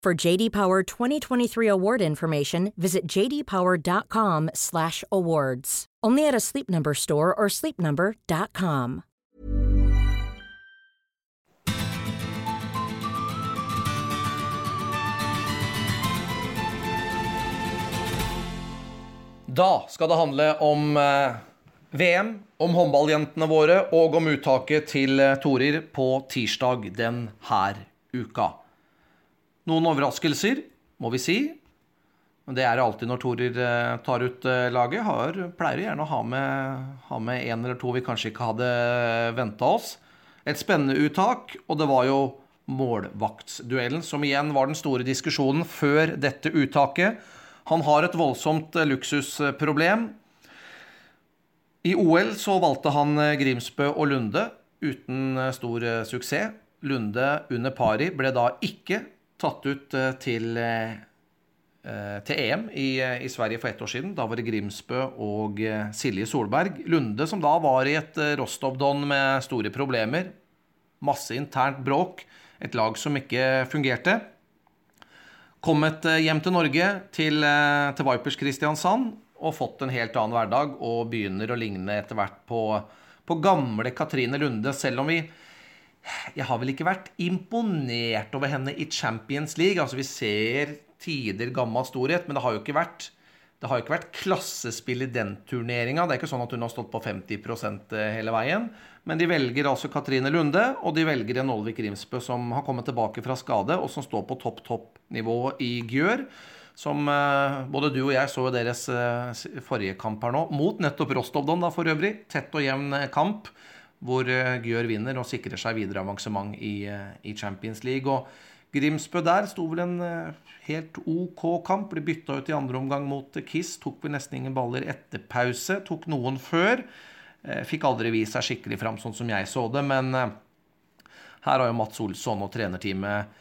For JD Power 2023 award information, visit jdpower.com/awards. Only at a Sleep Number store or sleepnumber.com. Da skal det handle om eh, VM, om håndballjentene våre og om uttaket til eh, Torir på tirsdag den her uka. Noen overraskelser, må vi si. Men det er det alltid når Torir eh, tar ut eh, laget. Har, pleier gjerne å ha med, ha med en eller to vi kanskje ikke hadde venta oss. Et spennende uttak, og det var jo målvaktsduellen som igjen var den store diskusjonen før dette uttaket. Han har et voldsomt eh, luksusproblem. I OL så valgte han Grimsbø og Lunde uten stor suksess. Lunde under pari ble da ikke tatt ut til Eh, til EM i, eh, i, Sverige for ett år siden. Da var det Grimsbø og eh, Silje Solberg. Lunde, som da var i et Rostov-Don med store problemer. Masse internt bråk. Et lag som ikke fungerte. Kommet hjem til Norge, til, til Vipers Kristiansand, og fått en helt annen hverdag. Og begynner å ligne etter hvert på, på gamle Katrine Lunde, selv om vi jeg har vel ikke vært imponert over henne i Champions League. Altså Vi ser tider gammel storhet, men det har jo ikke vært det har jo ikke vært klassespill i den turneringa. Det er ikke sånn at hun har stått på 50 eh, hele veien. Men de velger altså Katrine Lunde, og de velger en Olvik Rimsbø som har kommet tilbake fra skade, og som står på topp, topp nivå i Gjør. Som eh, både du og jeg så deres eh, forrige kamp her nå, mot nettopp Rostovdon, da for øvrig. Tett og jevn kamp, hvor Gjør vinner og sikrer seg videre avansement i, i Champions League. og Grimsbø der sto vel en eh, helt OK kamp. Ble bytta ut i andre omgang mot Kiss. Tok vel nesten ingen baller etter pause. Tok noen før. Eh, fikk aldri vist seg skikkelig fram, sånn som jeg så det. Men eh, her har jo Mats Olsson og trenerteamet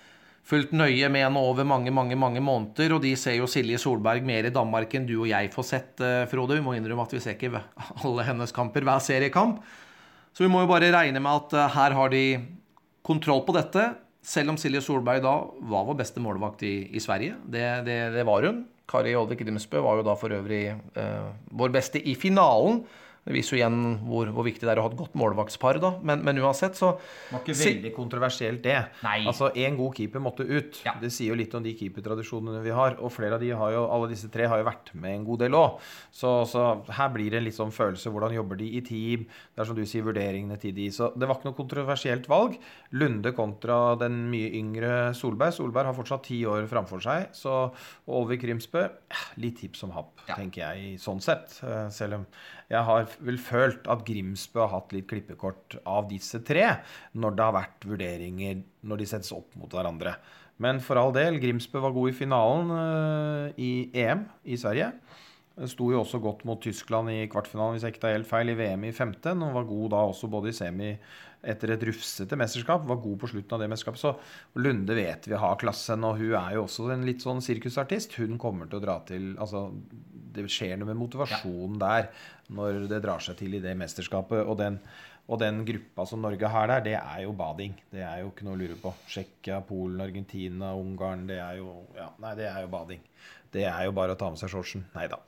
fulgt nøye med henne over mange mange, mange måneder. Og de ser jo Silje Solberg mer i Danmark enn du og jeg får sett, Frode. Vi må innrømme at vi ser ikke alle hennes kamper hver seriekamp. Så vi må jo bare regne med at her har de kontroll på dette. Selv om Silje Solberg da var vår beste målvakt i, i Sverige. Det, det, det, var hun. Kari Olvik Grimsbø var jo da for øvrig eh, vår beste i finalen. Det viser jo igjen hvor, hvor, viktig det er å ha et godt målvaktspar, da. Men, men uansett, så Det var ikke veldig kontroversielt, det. Nei. Altså, Én god keeper måtte ut. Ja. Det sier jo litt om de keepertradisjonene vi har. Og flere av de har jo, alle disse tre har jo vært med en god del òg. Så, så, her blir det en litt sånn følelse. Hvordan jobber de i team? Det er som du sier, vurderingene til de. Så det var ikke noe kontroversielt valg. Lunde kontra den mye yngre Solberg. Solberg har fortsatt ti år framfor seg. Så Olvik Rimsbø, litt hipp som happ, ja. tenker jeg, sånn sett. Eh, selv om jeg har vel følt at Grimsbø har hatt litt klippekort av disse tre når det har vært vurderinger når de settes opp mot hverandre. Men for all del, Grimsbø var god i finalen uh, i EM i Sverige. Sto jo også godt mot Tyskland i kvartfinalen, hvis jeg ikke tar helt feil, i VM i 15. Og var god da også både i semi etter et rufsete mesterskap. Var god på slutten av det mesterskapet. Så Lunde vet vi har klassen, og hun er jo også en litt sånn sirkusartist. Hun kommer til å dra til Altså, det skjer noe med motivasjonen der når det drar seg til i det mesterskapet. Og den, og den gruppa som Norge har der, det er jo bading. Det er jo ikke noe å lure på. Tsjekkia, Polen, Argentina, Ungarn. Det er jo Ja, nei, det er jo bading. Det er jo bare å ta med seg shortsen. Nei da.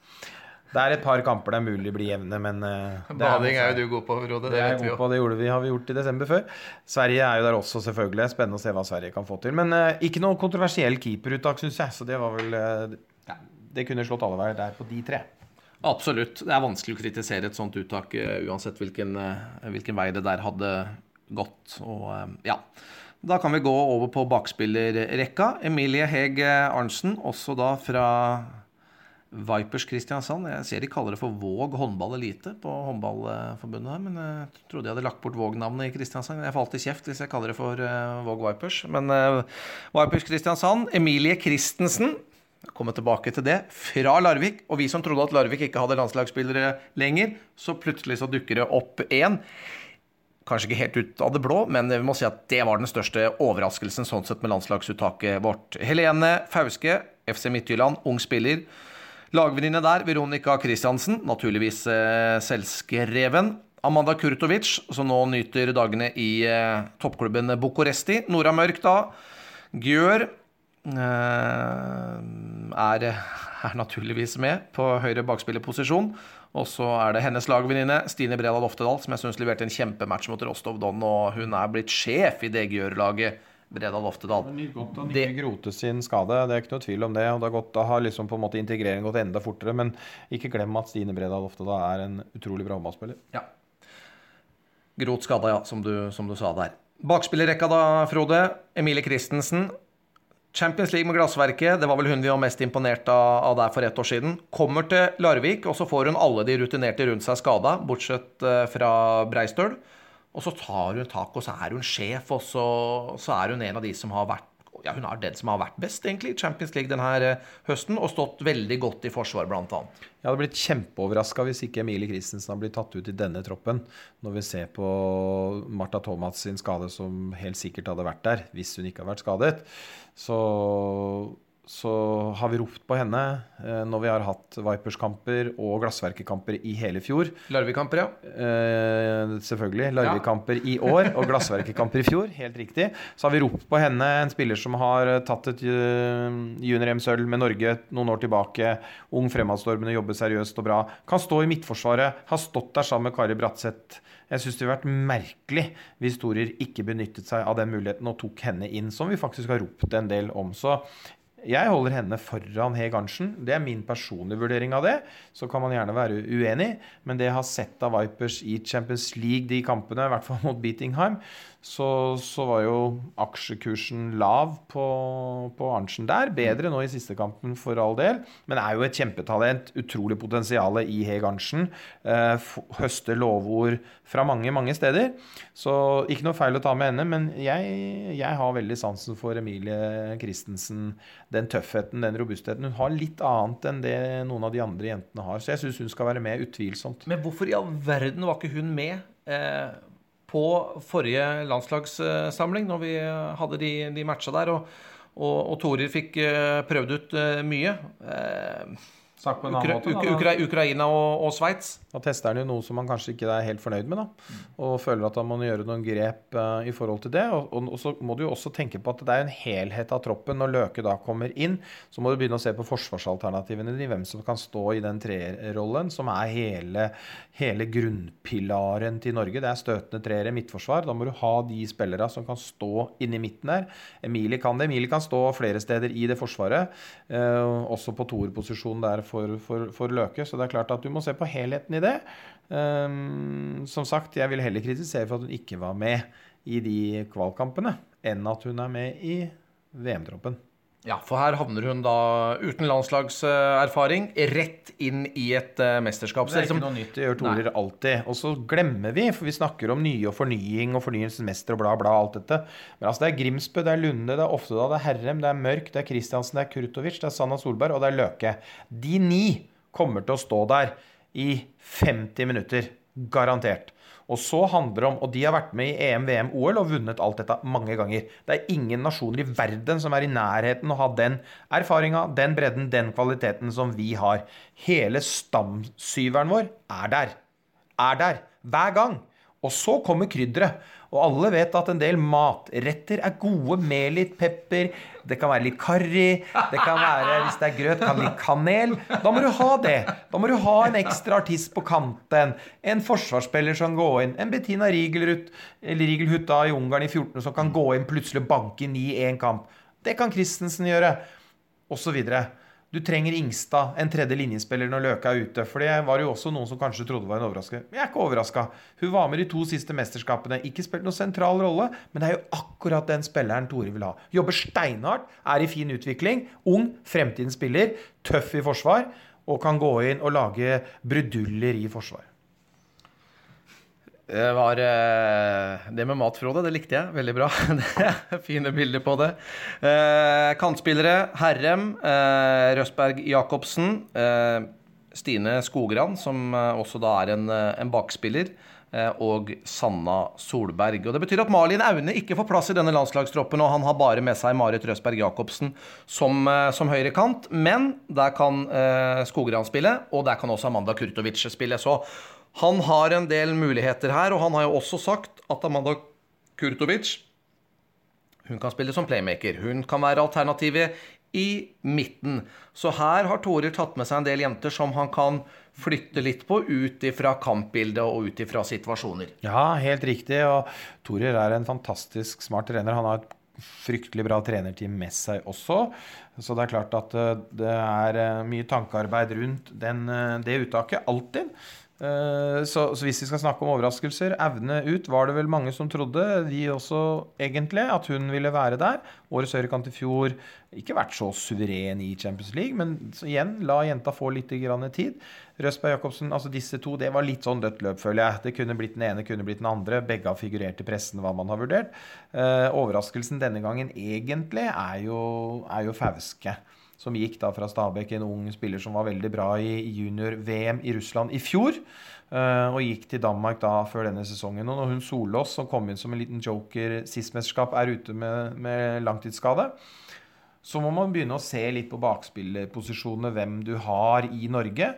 Det er et par kamper det er mulig å bli jevne, men uh, Bading er, jo du god på, Frode. Det, vet vi jo. På, det gjorde vi, har vi gjort i desember før. Sverige er jo der også, selvfølgelig. Spennende å se hva Sverige kan få til. Men uh, ikke noe kontroversiell keeperuttak, syns jeg. Så det var vel uh, Det kunne slått alle veier der på de tre. Absolutt. Det er vanskelig å kritisere et sånt uttak uansett hvilken, hvilken vei det der hadde gått. Og ja. Da kan vi gå over på bakspillerrekka. Emilie Heg Arntzen, også da fra Vipers Kristiansand. Jeg ser de kaller det for Våg håndball elite på håndballforbundet her, men jeg trodde jeg hadde lagt bort Våg-navnet i Kristiansand. Jeg får alltid kjeft hvis jeg kaller det for Våg Vipers. Men Vipers Kristiansand, Emilie Christensen komme tilbake til det. Fra Larvik. Og vi som trodde at Larvik ikke hadde landslagsspillere lenger, så plutselig så dukker det opp én. Kanskje ikke helt ut av det blå, men vi må si at det var den største overraskelsen sånn sett med landslagsuttaket vårt. Helene Fauske, FC Midtjylland, ung spiller. Lagvenninne der, Veronica Christiansen, naturligvis eh, selvskreven. Amanda Kurtovic, som nå nyter dagene i eh, toppklubben Bucuresti. Nora Mørk, da. Gjør er, er, naturligvis med på høyre bakspillerposisjon. Og så er det hennes lagvenninne Stine Bredal Oftedal, som jeg syns leverte en kjempematch mot Rostov Don. Og hun er blitt sjef i det Gjør-laget Bredal Oftedal. Nytt godt av Nikke Grote sin skade, det er ikke noe tvil om det. og det gått, Da har liksom på en måte integreringen gått enda fortere. Men ikke glem at Stine Bredal Oftedal er en utrolig bra håndballspiller. Ja. Grot skada, ja, som du, som du sa der. Bakspillerrekka da, Frode. Emilie Christensen. Champions League med glassverket, det var vel hun vi var mest imponert av, der for ett år siden. Kommer til Larvik, og så får hun alle de rutinerte rundt seg skada, bortsett eh, fra Breistøl. Og så tar hun tak, og så er hun sjef, og så, så er hun en av de som har vært ja, hun er den som har vært best egentlig i Champions League denne eh, høsten, og stått veldig godt i forsvar, bl.a. Jeg hadde blitt kjempeoverraska hvis ikke Emilie Christensen hadde blitt tatt ut i denne troppen, når vi ser på Martha Thomas sin skade, som helt sikkert hadde vært der hvis hun ikke hadde vært skadet. Så så har vi ropt på henne eh, når vi har hatt Vipers-kamper og Glassverket-kamper i hele fjor. Larvik-kamper, ja. Eh, selvfølgelig. Larvik-kamper i år og Glassverket-kamper i fjor. Helt riktig. Så har vi ropt på henne, en spiller som har tatt et uh, junior-EM-sølv med Norge noen år tilbake. Ung, fremadstormende, jobber seriøst og bra. Kan stå i Midtforsvaret. Har stått der sammen med Kari Bratseth. Jeg syns det ville vært merkelig hvis Torer ikke benyttet seg av den muligheten og tok henne inn, som vi faktisk har ropt en del om. Så jeg holder henne foran Heg Arntzen. Det er min personlige vurdering av det. Så kan man gjerne være uenig, men det jeg har sett av Vipers i Champions League, de kampene, i hvert fall mot Beatingheim, så, så var jo aksjekursen lav på, på Arntzen der. Bedre nå i siste kampen, for all del. Men er jo et kjempetalent. Utrolig potensial i Heg Arntzen. Eh, høster lovord fra mange, mange steder. Så ikke noe feil å ta med henne, men jeg, jeg har veldig sansen for Emilie Christensen. Den tøffheten, den robustheten. Hun har litt annet enn det noen av de andre jentene har. Så jeg syns hun skal være med, utvilsomt. Men hvorfor i all verden var ikke hun med? Eh på forrige landslagssamling, når vi hadde de, de matcha der. Og, og, og Torir fikk eh, prøvd ut eh, mye. Eh, Sagt på en annen Ukra måte. Ukra Ukraina og, og Sveits. Da tester han jo noe som man kanskje ikke er helt fornøyd med. da, Og føler at han må gjøre noen grep uh, i forhold til det. Og, og, og, så må du jo også tenke på at det er en helhet av troppen. Når Løke da kommer inn, så må du begynne å se på forsvarsalternativene dine. Hvem som kan stå i den treerrollen, som er hele, hele grunnpilaren til Norge. Det er støtende treere, midtforsvar. Da må du ha de spillerne som kan stå inni midten der. Emilie kan det. Emilie kan stå flere steder i det forsvaret, uh, også på toerposisjonen der for, for, for, Løke. Så det er klart at du må se på helheten i det. Um, som sagt, jeg vil heller kritisere for at hun ikke var med i de kvalkampene, enn at hun er med i VM-troppen. Ja, for her havner hun da uten landslagserfaring rett inn i et uh, mesterskap. Det er ikke noe nytt, det gjør Torer alltid. Og så glemmer vi, for vi snakker om nye og fornying og fornyelsens mester og bla, bla, alt dette. Men altså, det er Grimsbø, det er Lunde, det er Oftedal, det er Herrem, det er Mørk, det er Kristiansen, det er Kurtovic, det er Sanna Solberg og det er Løke. De ni kommer til å stå der i 50 minutter. Garantert. Og så handler det om, og de har vært med i EM, VM, OL og vunnet alt dette mange ganger. Det er ingen nasjoner i verden som er i nærheten å ha den erfaringa, den bredden, den kvaliteten som vi har. Hele stamsyveren vår er der. Er der. Hver gang. Og så kommer krydderet. Og alle vet at en del matretter er gode med litt pepper. Det kan være litt karri. Det kan være, hvis det er grøt, kan litt kanel. Da må du ha det. Da må du ha en ekstra artist på kanten. En forsvarsspiller som går inn. En Bettina Riegelhut da i Ungarn i 14 som kan gå inn plutselig og banke inn i én kamp. Det kan Christensen gjøre. Og så videre. Du trenger Ingstad, en tredje linjespiller, når Løke er ute. For det var jo også noen som kanskje trodde var en overraskelse. Jeg er ikke overraska. Hun var med de to siste mesterskapene. Ikke spilt noen sentral rolle, men det er jo akkurat den spilleren Tore vil ha. Jobber steinhardt, er i fin utvikling. Ung, fremtidens spiller. Tøff i forsvar. Og kan gå inn og lage bruduljer i forsvar. Det var eh, Det med mat, Frode, det likte jeg veldig bra. Fine bilder på det. Eh, kantspillere Herrem, eh, Røsberg Jacobsen, Stine Skogran, som også da er en, en bakspiller, og Sanna Solberg. Og Det betyr at Malin Aune ikke får plass i denne landslagstroppen, og han har bare med seg Marit Røsberg Jacobsen som, som høyrekant. Men der kan Skogran spille, og der kan også Amanda Kurtovic spille. Så han har en del muligheter her, og han har jo også sagt at Amanda Kurtovic hun kan spille som playmaker. Hun kan være alternativet i midten. Så her har Torer tatt med seg en del jenter som han kan flytte litt på ut ifra kampbildet og ut ifra situasjoner. Ja, helt riktig. Og Torer er en fantastisk smart trener. Han har et fryktelig bra trenerteam med seg også. Så det er klart at eh, det er eh, mye tankearbeid rundt den, eh, det uttaket. Alltid. Eh, Så, så hvis vi skal snakke om overraskelser, Evne ut, var det vel mange som trodde, vi også egentlig, at hun ville være der. Årets høyrekant i fjor ikke vært så suveren i Champions League, men igjen, la jenta få litt grann tid. Røsberg Jacobsen, altså disse to, det var litt sånn dødt løp, føler jeg. Det kunne blitt den ene, kunne blitt den andre. Begge har figurert i pressen hva man har vurdert. Eh, overraskelsen denne gangen egentlig er jo, er jo Fauske som gikk da fra Stabæk, en ung spiller som var veldig bra i junior-VM i Russland i fjor. eh, og gikk til Danmark da før denne sesongen. Og når hun Solås, som kom inn som en liten joker sist mesterskap, er ute med, med langtidsskade, så må man begynne å se litt på bakspillerposisjonene, hvem du har i Norge.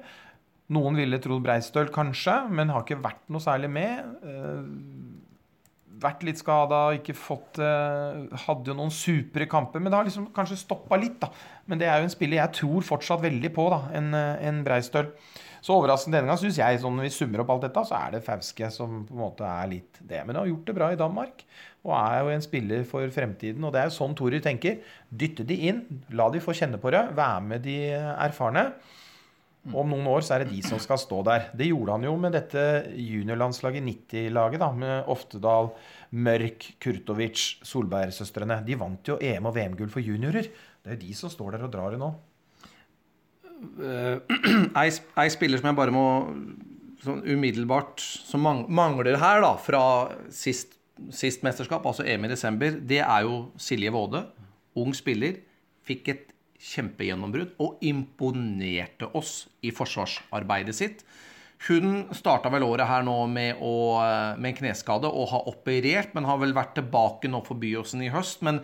Noen ville trodd Breistøl kanskje, men har ikke vært noe særlig med. Vært litt skada, ikke fått eh, Hadde jo noen supre kamper, men det har liksom kanskje stoppa litt, da. Men det er jo en spiller jeg tror fortsatt veldig på, da, en, eh, en Breistøl. Så overraskende denne gang syns jeg, sånn når vi summer opp alt dette, så er det Fauske som på en måte er litt det. Men har gjort det bra i Danmark, og er jo en spiller for fremtiden. Og det er jo sånn Torer tenker. Dytte de inn, la de få kjenne på det, være med de erfarne. Og om noen år så er det de som skal stå der. Det gjorde han jo med dette juniorlandslaget, 90-laget, da, med Oftedal, Mørk, Kurtovic, Solberg-søstrene. De vant jo EM- og VM-gull for juniorer. Det er jo de som står der og drar det nå. Ei, ei spiller som jeg bare må sånn umiddelbart Som mang- mangler her, da, fra sist, sist mesterskap, altså EM i desember, det er jo Silje Våde. Ung spiller. Fikk et kjempegjennombrudd og imponerte oss i forsvarsarbeidet sitt. Hun starta vel året her nå med, å, med en kneskade og har operert, men har vel vært tilbake nå for Byåsen i høst. Men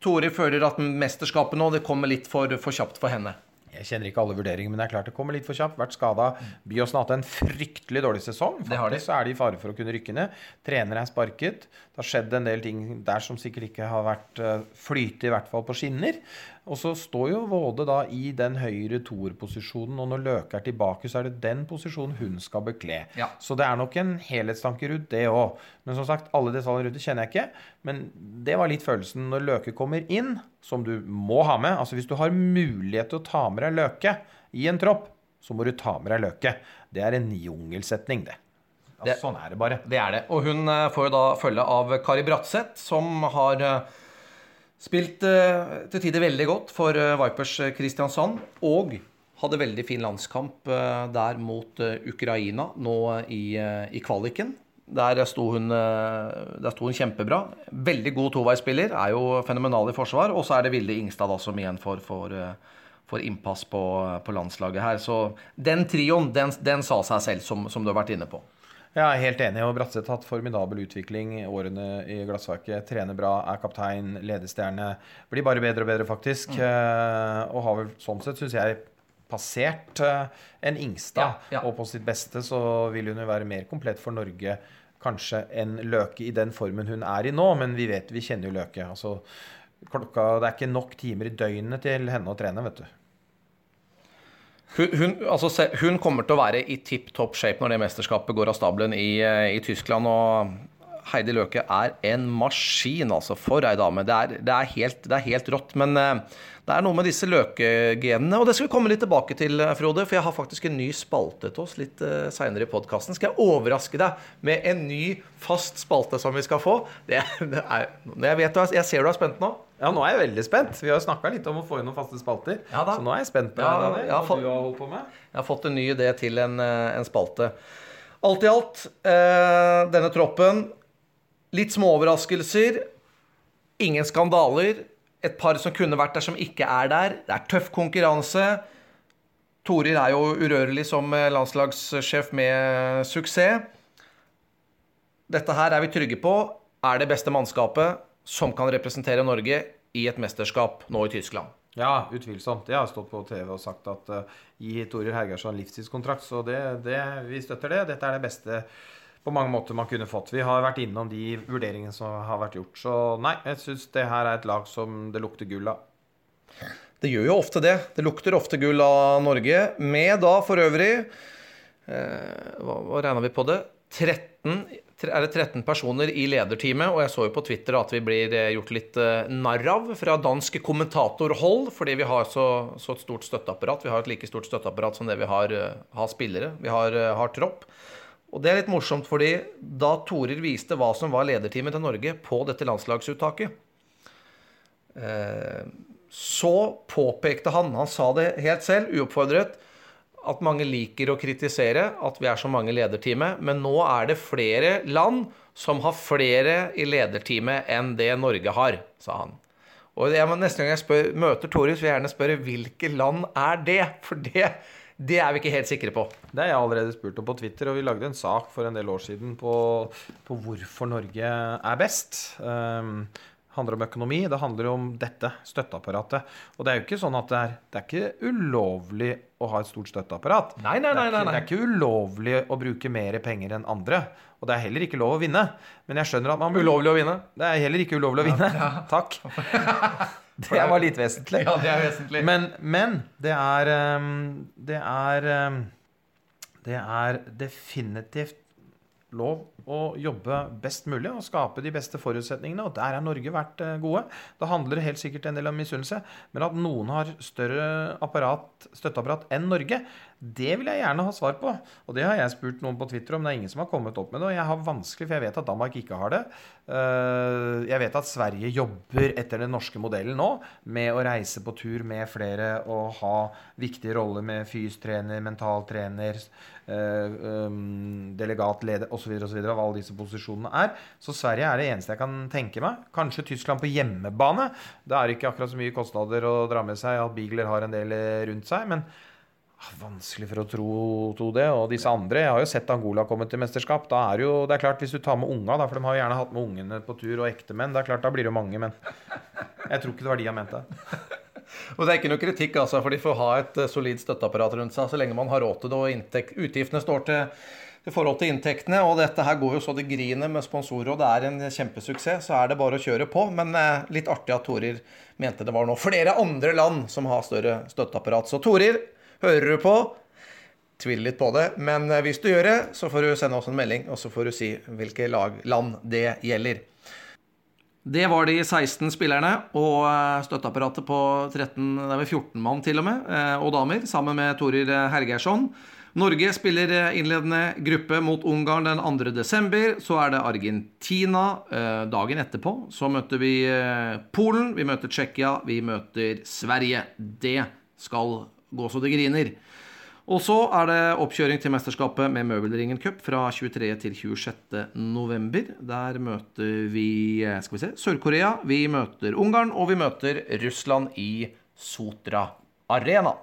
Tore føler at mesterskapet nå det kommer litt for, for kjapt for henne. Jeg kjenner ikke alle vurderinger, men det er klart det kommer litt for kjapt. Vært skada. Byåsen har hatt en fryktelig dårlig sesong. Faktisk så er de i fare for å kunne rykke ned. Trener er sparket. Det har skjedd en del ting der som sikkert ikke har vært uh, flyte, i hvert fall på skinner. Og så står jo Våde da i den høyre toerposisjonen, og når Løke er tilbake, så er det den posisjonen hun skal bekle. Ja. Så det er nok en helhetstanke rundt det òg. Men som sagt, alle detaljene rundt det kjenner jeg ikke. Men det var litt følelsen når Løke kommer inn, som du må ha med. Altså hvis du har mulighet til å ta med deg Løke i en tropp, så må du ta med deg Løke. Det er en jungelsetning, det. Ja, Det- sånn er det bare. Det er det. Og hun eh, får jo da følge av Kari Bratseth, som har eh, spilt eh, til tider veldig godt for Vipers Kristiansand. Og hadde veldig fin landskamp der mot Ukraina nå i, i kvaliken. Der sto, hun, eh, der sto hun kjempebra. Veldig god toveisspiller. Er jo fenomenal i forsvar. Og så er det Vilde Ingstad da, som igjen får, får, eh, får innpass på, på landslaget her. Så den trioen, den, den sa seg selv, som, som du har vært inne på. Jeg er helt enig. og Bratseth har hatt formidabel utvikling årene i Glassverket. Trener bra, er kaptein, ledestjerne. Blir bare bedre og bedre, faktisk. Mm. og har vel sånn sett, syns jeg, passert eh, en Ingstad. Ja, ja. Og på sitt beste så vil hun jo være mer komplett for Norge kanskje enn Løke i den formen hun er i nå. Men vi vet, vi kjenner jo Løke. Altså, klokka, det er ikke nok timer i døgnet til henne å trene, vet du. Hun, hun, altså, hun kommer til å være i tipp topp shape når det mesterskapet går av stabelen i, eh, i Tyskland. Og Heidi Løke er en maskin, altså. For ei dame. Det er, det, er helt, det er helt rått. Men eh, det er noe med disse løkegenene, og det skal vi komme litt tilbake til, eh, Frode. For jeg har faktisk en ny spalte til oss litt uh, seinere i podkasten. Skal jeg overraske deg med en ny fast spalte som vi skal få? Det, det er, jeg, vet, jeg ser du er spent nå. Ja, nå er jeg veldig spent. Vi har snakka litt om å få inn noen faste spalter. Ja. Så nå er jeg spent på Ja, det, ja, hva for- du har holdt på med. Jeg har fått en ny idé til en, eh, en spalte. Alt i alt, eh, denne troppen Litt små overraskelser. Ingen skandaler. Et par som kunne vært der, som ikke er der. Det er tøff konkurranse. Torir er jo urørlig som eh, landslagssjef med suksess. Dette her er vi trygge på er det beste mannskapet som kan representere Norge i et mesterskap nå i Tyskland. Ja, utvilsomt. Jeg har stått på TV og sagt at uh, gi Torir Hergersson livstidskontrakt, så det, det, vi støtter det. Dette er det beste på mange måter man kunne fått. Vi har vært innom de vurderingene som har vært gjort. Så nei, jeg syns det her er et lag som det lukter gull av. Det gjør jo ofte det. Det lukter ofte gull av Norge. Med da for øvrig eh, Hva, hva regna vi på det? 13 er det 13 personer i lederteamet, og jeg så jo på Twitter at vi blir eh, gjort litt eh, narr av fra dansk kommentatorhold, fordi vi har så, så et stort støtteapparat. Vi har et like stort støtteapparat som det vi har, eh, har spillere. Vi har, har tropp. Og det er litt morsomt, fordi da Torer viste hva som var lederteamet til Norge på dette landslagsuttaket, eh, så påpekte han, han sa det helt selv, uoppfordret, at mange liker å kritisere at vi er så mange i lederteamet, men nå er det flere land som har flere i lederteamet enn det Norge har, sa han. Og jeg, neste gang jeg spør, møter Torjus, vil jeg gjerne spørre hvilke land er det? For det, det er vi ikke helt sikre på. Det har jeg allerede spurt om på Twitter, og vi lagde en sak for en del år siden på, på hvorfor Norge er best. Um, handler om økonomi, det handler om dette støtteapparatet. Og det er jo ikke sånn at det er, det er ikke ulovlig å ha et stort støtteapparat. Nei, nei, nei, Det er, nei, ikke, nei. det er ikke ulovlig å bruke mer penger enn andre. Og det er heller ikke lov å vinne. Men jeg skjønner at man Ulovlig å vinne. Det er heller ikke ulovlig å vinne. Takk. Det var litt vesentlig. Ja, det er vesentlig. Men, men det er ehm, Det er ehm, Det er definitivt lov å jobbe best mulig og skape de beste forutsetningene. Og der har Norge vært eh, gode. Det handler helt sikkert en del om misunnelse. Men at noen har større apparat, støtteapparat enn Norge, det vil jeg gjerne ha svar på. Og det har jeg spurt noen på Twitter om. Det er ingen som har kommet opp med det. Og jeg har vanskelig, for jeg vet at Danmark ikke har det. Eh, Jeg vet at Sverige jobber etter den norske modellen nå, med å reise på tur med flere og ha viktige roller med fystrener, mentaltrener, eh, um, delegatleder osv. osv. av alle disse posisjonene er. Så Sverige er det eneste jeg kan tenke meg. Kanskje Tyskland på hjemmebane. Det er ikke akkurat så mye kostnader å dra med seg at Beagler har en del eh, rundt seg. men ah, Vanskelig for å tro, tro det. Og disse andre Jeg har jo sett Angola komme til mesterskap. Da er jo, det er klart Hvis du tar med unga, da, for de har jo gjerne hatt med ungene på tur, og ektemenn, det er klart da blir det jo mange, men jeg tror ikke det var de jeg mente. Og det er ikke noe kritikk, altså, for de får ha et eh, solid støtteapparat rundt seg så lenge man har råd til det og utgiftene står til i forhold til inntektene. Og dette her går jo så det griner med sponsorer, og det er en kjempesuksess. Så er det bare å kjøre på. Men eh, litt artig at Torir mente det var nå flere andre land som har større støtteapparat. Så Torir, hører du på? Tviler litt på det, men eh, hvis du gjør det, så får du sende oss en melding, og så får du si hvilke lag, land det gjelder. Det var de 16 spillerne og eh, støtteapparatet på 13, det er 14 mann til og med, og damer, sammen med Torir Hergeirsson. Norge spiller eh, innledende gruppe mot Ungarn den 2. desember. Så er det Argentina eh, dagen etterpå. Så møter vi eh, Polen, vi møter Tsjekkia, vi møter Sverige. Det skal gå så det griner. Og så er det oppkjøring til mesterskapet med Møbelringen Cup fra 23. til 26. november. Der møter vi skal vi se, Sør-Korea, vi møter Ungarn, og vi møter Russland i Sotra Arena.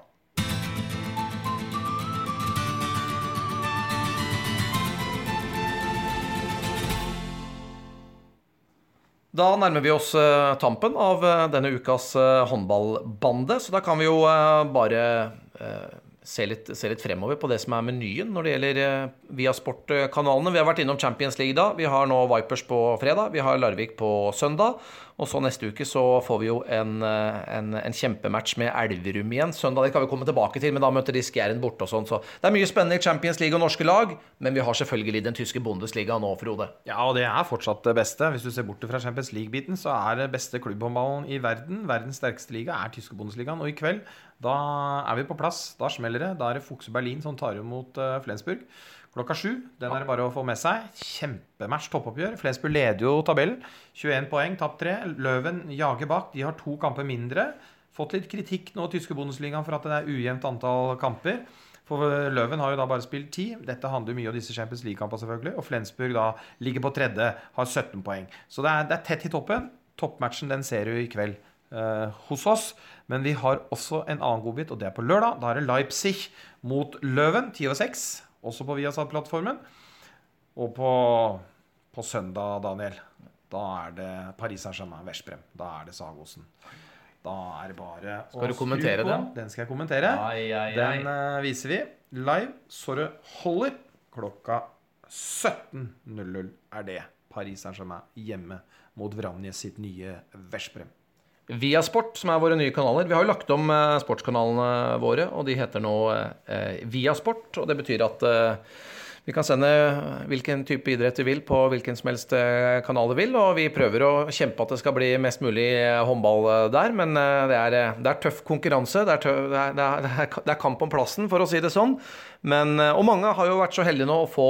Da nærmer vi oss eh, tampen av eh, denne ukas eh, håndballbande, så da kan vi jo bare se, litt, se litt fremover på det som er menyen når det gjelder via Viasport-kanalene. Vi har vært innom Champions League da. Vi har nå Vipers på fredag, vi har Larvik på søndag. Og så neste uke så får vi jo en, eh, en, en kjempematch med Elverum igjen. Søndag det kan vi komme tilbake til, men da møter de Skjæren borte og sånn. Så det er mye spennende i Champions League og norske lag, men vi har selvfølgelig den tyske Bundesliga nå, Frode. Ja, og det er fortsatt det beste. Hvis du ser bort fra Champions League-biten, så er det beste klubbhåndballen i verden. Verdens sterkeste liga er tyske Bundesligaen. Og i kveld, da er vi på plass. Da smeller det. Da er det Fokse Berlin som tar imot uh, Flensburg. Klokka sju. Den er det bare å få med seg. Kjempematch, toppoppgjør. Flensburg leder jo tabellen. 21 poeng, tapt tre. Løven jager bak. De har to kamper mindre. Fått litt kritikk nå, tyske Bundesligaen, for at det er ujevnt antall kamper. For Løven har jo da bare spilt ti. Dette handler jo mye om disse Champions League-kampene, selvfølgelig. Og Flensburg da ligger på tredje, har 17 poeng. Så det er, det er tett i toppen. Toppmatchen den ser du i kveld eh, hos oss. Men vi har også en annen godbit, og det er på lørdag. Da er det Leipzig mot Løven, 10 og 6. Også på Viasat-plattformen. Og på, på søndag, Daniel, da er det Paris Saint-Germain, Veszprem. Da er det Sagosen. Da er det bare Skal du kommentere den? Den skal jeg kommentere. Ai, ai, ai. Den uh, viser vi live så det holder. Klokka 17.00 er det. Paris Saint-Germain hjemme mot Vranjes sitt nye Veszprem. Viasport, som er våre nye kanaler. Vi har jo lagt om eh, sportskanalene våre, og de heter nå Via Sport. Og det betyr at eh, Vi kan sende hvilken type idrett du vil på hvilken som helst eh, kanal du vil, og vi prøver å kjempe at det skal bli mest mulig eh, håndball eh, der, men det er, det er tøff konkurranse. Det er, tøff, det, er, det er, kamp om plassen, for å si det sånn. Men, og mange har jo vært så heldige nå å få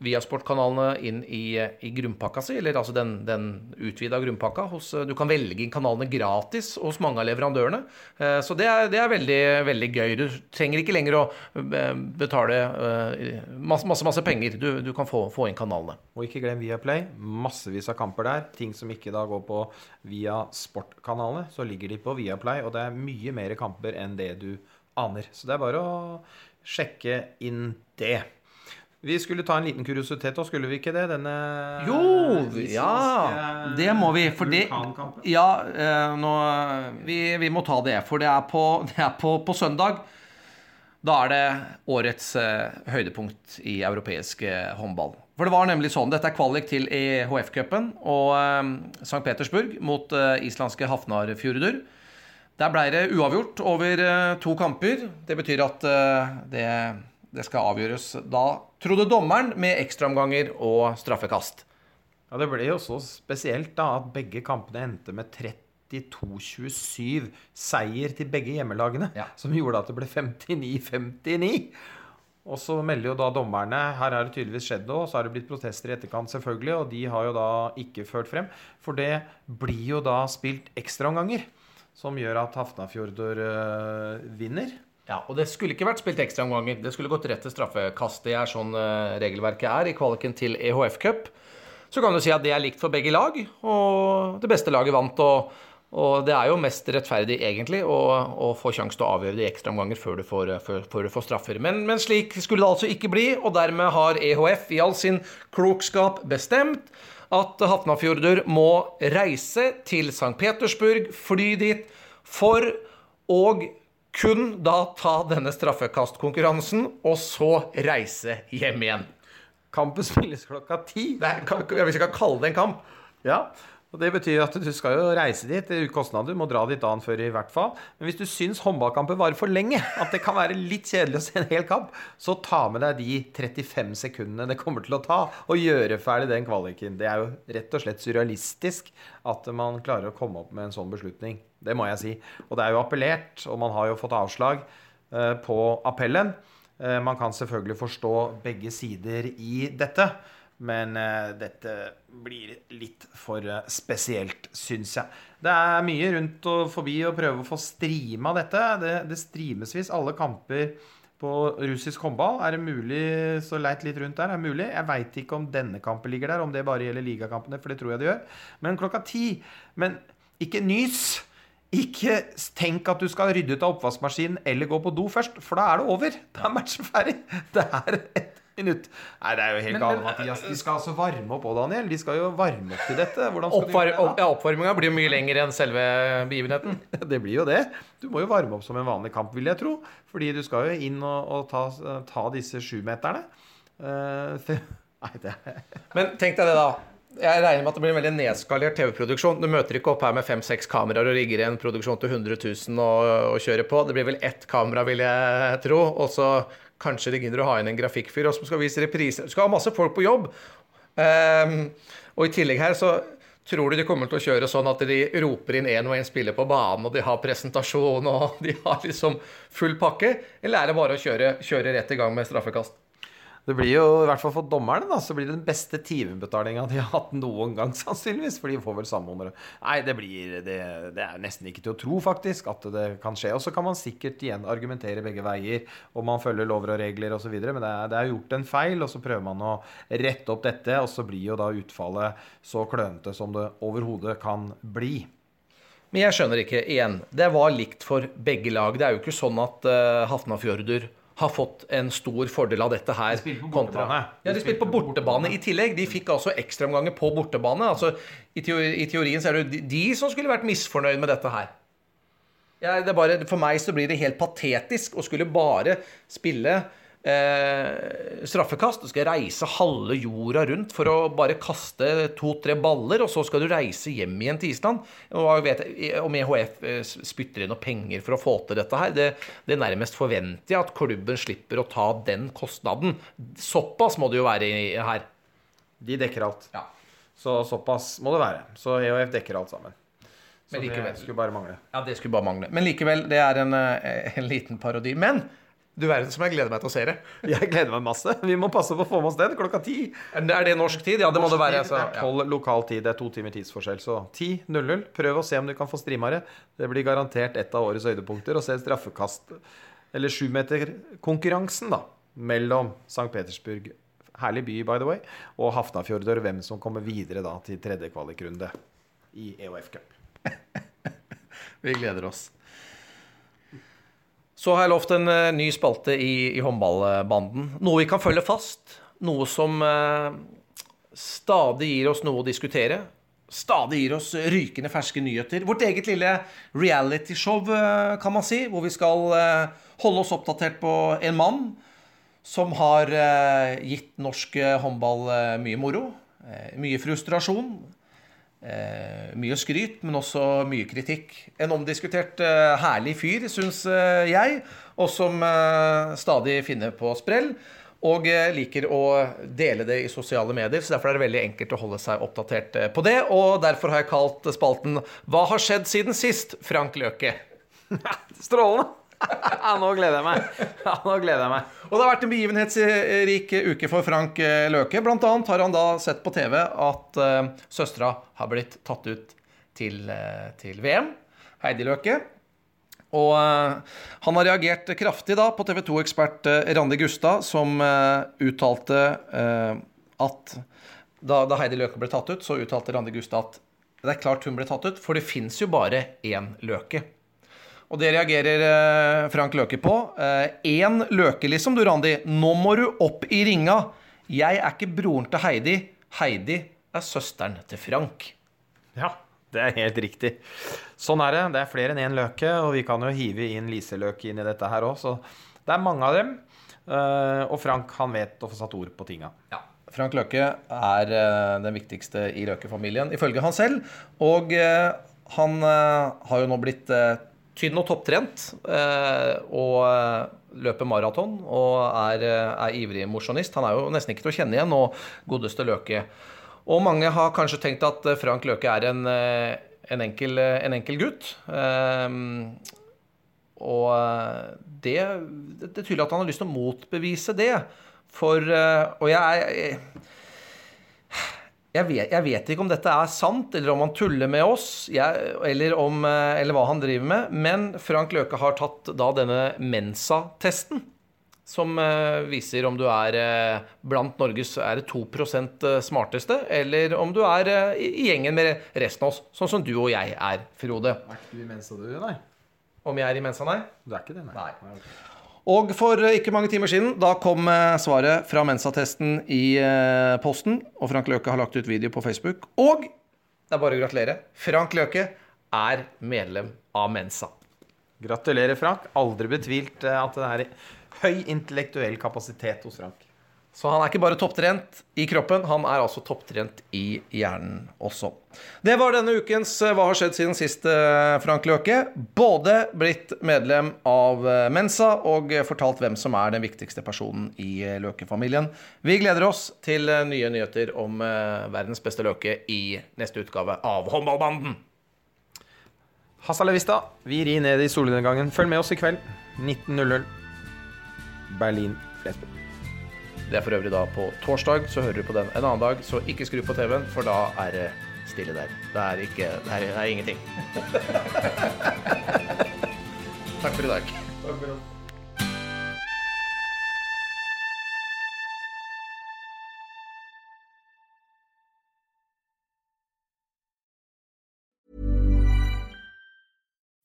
Viasport-kanalene inn i, i, grunnpakka si, eller altså den, den utvida grunnpakka. Hos, du kan velge inn kanalene gratis hos mange av leverandørene. Eh, så det er, det er veldig, veldig, gøy. Du trenger ikke lenger å eh, betale eh, masse, masse, masse penger. Du, du kan få, få, inn kanalene. Og ikke glem Viaplay. Massevis av kamper der. Ting som ikke da går på via sportkanalene, så ligger de på Viaplay. Og det er mye mer kamper enn det du aner. Så det er bare å sjekke inn det. Vi skulle ta en liten kuriositet og skulle vi ikke det? Denne Jo! Ja, det må vi. For det Ja, eh, nå, vi, vi, må ta det. For det er på, det er på, på søndag. Da er det årets eh, høydepunkt i europeisk eh, håndball. For det var nemlig sånn, Dette er kvalik til EHF-cupen og eh, St. Petersburg mot islandske islandske Hafnarfjordur. Der ble det uavgjort over eh, to kamper. Det betyr at det det skal avgjøres da, trodde dommeren, med ekstraomganger og straffekast. Ja, Det ble jo så spesielt da at begge kampene endte med 32-27 seier til begge hjemmelagene. Ja. Som gjorde at det ble 59-59. Og så melder jo da dommerne Her har det tydeligvis skjedd noe. Så har det blitt protester i etterkant, selvfølgelig. Og de har jo da ikke ført frem. For det blir jo da spilt ekstraomganger. Som gjør at Hafnafjordur øh, vinner. Ja, og det skulle ikke vært spilt ekstraomganger. Det skulle gått rett til straffekast. Det er sånn uh, regelverket er i kvaliken til EHF Cup. Så kan du si at det er likt for begge lag, og det beste laget vant. Og, og det er jo mest rettferdig, egentlig, å, å få sjanse til å avgjøre det i ekstraomganger før, før, før, du får straffer. Men, men, slik skulle det altså ikke bli, og dermed har EHF i all sin klokskap bestemt at Hafnafjordur må reise til St. Petersburg, fly dit, for å kun da ta denne straffekastkonkurransen, og så reise hjem igjen. Kampen spilles klokka ti. Hvis vi kan kalle det en kamp. Ja, og Det betyr at du skal jo reise dit. Det er kostnader. Du må dra dit dagen før i hvert fall. Men hvis du syns håndballkampen varer for lenge, at det kan være litt kjedelig å se en hel kamp, så ta med deg de 35 sekundene det kommer til å ta å gjøre ferdig den kvaliken. Det er jo rett og slett surrealistisk at man klarer å komme opp med en sånn beslutning. Det må jeg si. Og det er jo appellert, og man har jo fått avslag eh, på appellen. Eh, man kan selvfølgelig forstå begge sider i dette. Men uh, dette blir litt for uh, spesielt, syns jeg. Det er mye rundt og forbi å prøve å få streama dette. Det, det streames visst alle kamper på russisk håndball. Er det mulig, så leit litt rundt der, er det mulig. Jeg veit ikke om denne kampen ligger der, om det bare gjelder ligakampene, for det tror jeg det gjør. Men klokka ti. Men ikke nys. Ikke tenk at du skal rydde ut av oppvaskmaskinen eller gå på do først, for da er det over. Da er matchen ferdig. Det er et minutt. Nei, det er jo helt galt, Mathias. De skal altså varme opp òg, Daniel. De skal jo varme opp til dette. Oppvar de ja, Oppvarminga blir jo mye lenger enn selve begivenheten. det blir jo det. Du må jo varme opp som en vanlig kamp, vil jeg tro. Fordi du skal jo inn og, og ta, ta, disse sjumeterne. Uh, nei, det Men tenk deg det, da. Jeg regner med at det blir en veldig nedskalert TV-produksjon. Du møter ikke opp her med fem-seks kameraer og rigger en produksjon til 100 000 og, og kjører på. Det blir vel ett kamera, vil jeg tro. Og så kanskje de gidder å ha inn en grafikkfyr som skal vise repriser. Du skal ha masse folk på jobb. Um, og i tillegg her så Tror du de kommer til å kjøre sånn at de roper inn én og én spiller på banen, og de har presentasjon og de har liksom full pakke? Eller er det bare å kjøre, kjøre rett i gang med straffekast? Det blir jo, i hvert fall for dommerne, da, så blir det den beste timebetalinga de har hatt noen gang, sannsynligvis. For de får vel samordnere. Nei, det blir det, det, er nesten ikke til å tro, faktisk, at det kan skje. Og så kan man sikkert igjen argumentere begge veier om man følger lover og regler osv. Men det er, det er gjort en feil, og så prøver man å rette opp dette. Og så blir jo da utfallet så klønete som det overhodet kan bli. Men jeg skjønner ikke, igjen. Det var likt for begge lag. Det er jo ikke sånn at uh, Hafnarfjordur har fått en stor fordel av dette her. De spilte på bortebane. Ja, de spilte på bortebane i tillegg. De fikk altså ekstraomganger på bortebane. Altså, i, teori, I teorien så er det de som skulle vært misfornøyd med dette her. Ja, det bare, for meg så blir det helt patetisk å skulle bare spille eh, straffekast. Du skal reise halve jorda rundt for å bare kaste to-tre baller, og så skal du reise hjem igjen til Island. Og vet, om EHF eh, spytter inn noe penger for å få til dette her, det, det nærmest forventer jeg at klubben slipper å ta den kostnaden. Såpass må det jo være i, her. De dekker alt. Ja. Så såpass må det være. Så EHF dekker alt sammen. Så det skulle bare mangle. Ja, det skulle bare mangle. Men likevel, det er en, eh, en liten parodi. Men du verden som jeg gleder meg til å se det. Jeg gleder meg masse. Vi må passe på å få med oss den klokka ti. Er det norsk tid? Ja, det må det være. Det Så, er tolv lokal tid. Det er to timer tidsforskjell. Så 10.00. Prøv å se om du kan få strima det. Det blir garantert et av årets høydepunkter å se straffekast, eller sjumeterkonkurransen, da, mellom St. Petersburg, herlig by by the way, og Hafnarfjordur, hvem som kommer videre da til tredje kvalikrunde i EOF Cup. Vi gleder oss. Så har jeg lovt en eh, ny spalte i, i håndballbanden. Noe vi kan følge fast. Noe som eh, stadig gir oss noe å diskutere. Stadig gir oss rykende ferske nyheter. Vårt eget lille realityshow, eh, kan man si. Hvor vi skal eh, holde oss oppdatert på en mann som har eh, gitt norsk eh, håndball mye moro. mye frustrasjon. Eh, mye skryt, men også mye kritikk. En omdiskutert, eh, herlig fyr, syns eh, jeg, og som eh, stadig finner på sprell. Og eh, liker å dele det i sosiale medier, så derfor er det veldig enkelt å holde seg oppdatert eh, på det. Og derfor har jeg kalt spalten 'Hva har skjedd siden sist?' Frank Løke. Strålende! ja, nå gleder jeg meg. Ja, nå gleder jeg meg. Og det har vært en begivenhetsrik uke for Frank eh, Løke. Blant annet har han da sett på TV at uh, søstera har blitt tatt ut til, uh, til VM. Heidi Løke. Og uh, han har reagert kraftig da på TV 2-ekspert uh, Randi Gustad, som eh, uttalte eh, at da, da Heidi Løke ble tatt ut, så uttalte Randi Gustad at det er klart hun ble tatt ut, for det fins jo bare én Løke. Og det reagerer eh, Frank Løke på. Én løke, liksom, du, Randi. Nå må du opp i ringa. Jeg er ikke broren til Heidi. Heidi er søsteren til Frank. Ja, det er helt riktig. Sånn er det. Det er flere enn én løke, og vi kan jo hive inn Lise Løke inn i dette her òg, så det er mange av dem. Eh, og Frank, han vet å få satt ord på tinga. Ja. Frank Løke er eh, den viktigste i Løke-familien, ifølge han selv. Og eh, han eh, har jo nå blitt eh, tynn og topptrent eh, og eh, løper maraton og er, eh, er ivrig mosjonist. Han er jo nesten ikke til å kjenne igjen og godeste Løke. Og mange har kanskje tenkt at Frank Løke er en, en, enkel, en enkel gutt. Og det, det, er tydelig at han har lyst til å motbevise det. For Og jeg, jeg jeg vet, jeg vet ikke om dette er sant, eller om han tuller med oss, jeg, eller, om, eh, eller hva han driver med. Men Frank Løke har tatt da denne Mensa-testen. Som eh, viser om du er eh, blant Norges er det 2 eh, smarteste, eller om du er i, i gjengen med resten av oss, sånn som du og jeg er, Frode. Er ikke du i Mensa, du, nei? Om jeg er i Mensa, nei? Du er ikke det, nei? Nei. Og for eh, ikke mange timer siden, da kom eh, svaret fra Mensa-testen i eh, posten. Og Frank Løke har lagt ut video på Facebook. Og det er bare å gratulere. Frank Løke er medlem av Mensa. Gratulerer, Frank. Aldri betvilt at det er høy intellektuell kapasitet hos Frank. Så han er ikke bare topptrent i kroppen, han er altså topptrent i hjernen også. Det var denne ukens eh, Hva har skjedd siden sist, eh, Frank Løke. Både blitt medlem av eh, Mensa og fortalt hvem som er den viktigste personen i Løke-familien. Vi gleder oss til nye nyheter om verdens beste Løke i neste utgave av Håndballbanden. Hasta la. Vi rir ned i solnedgangen. Følg med oss i kveld. 19.00. Berlin Flesburg. Det er for øvrig da på torsdag, så hører du på den en annen dag. Så ikke skru på TV-en, for da er det stille der. Det er ikke Det er, det er ingenting. Takk for i dag.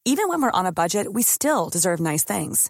Even when we're on a budget, we still deserve nice things.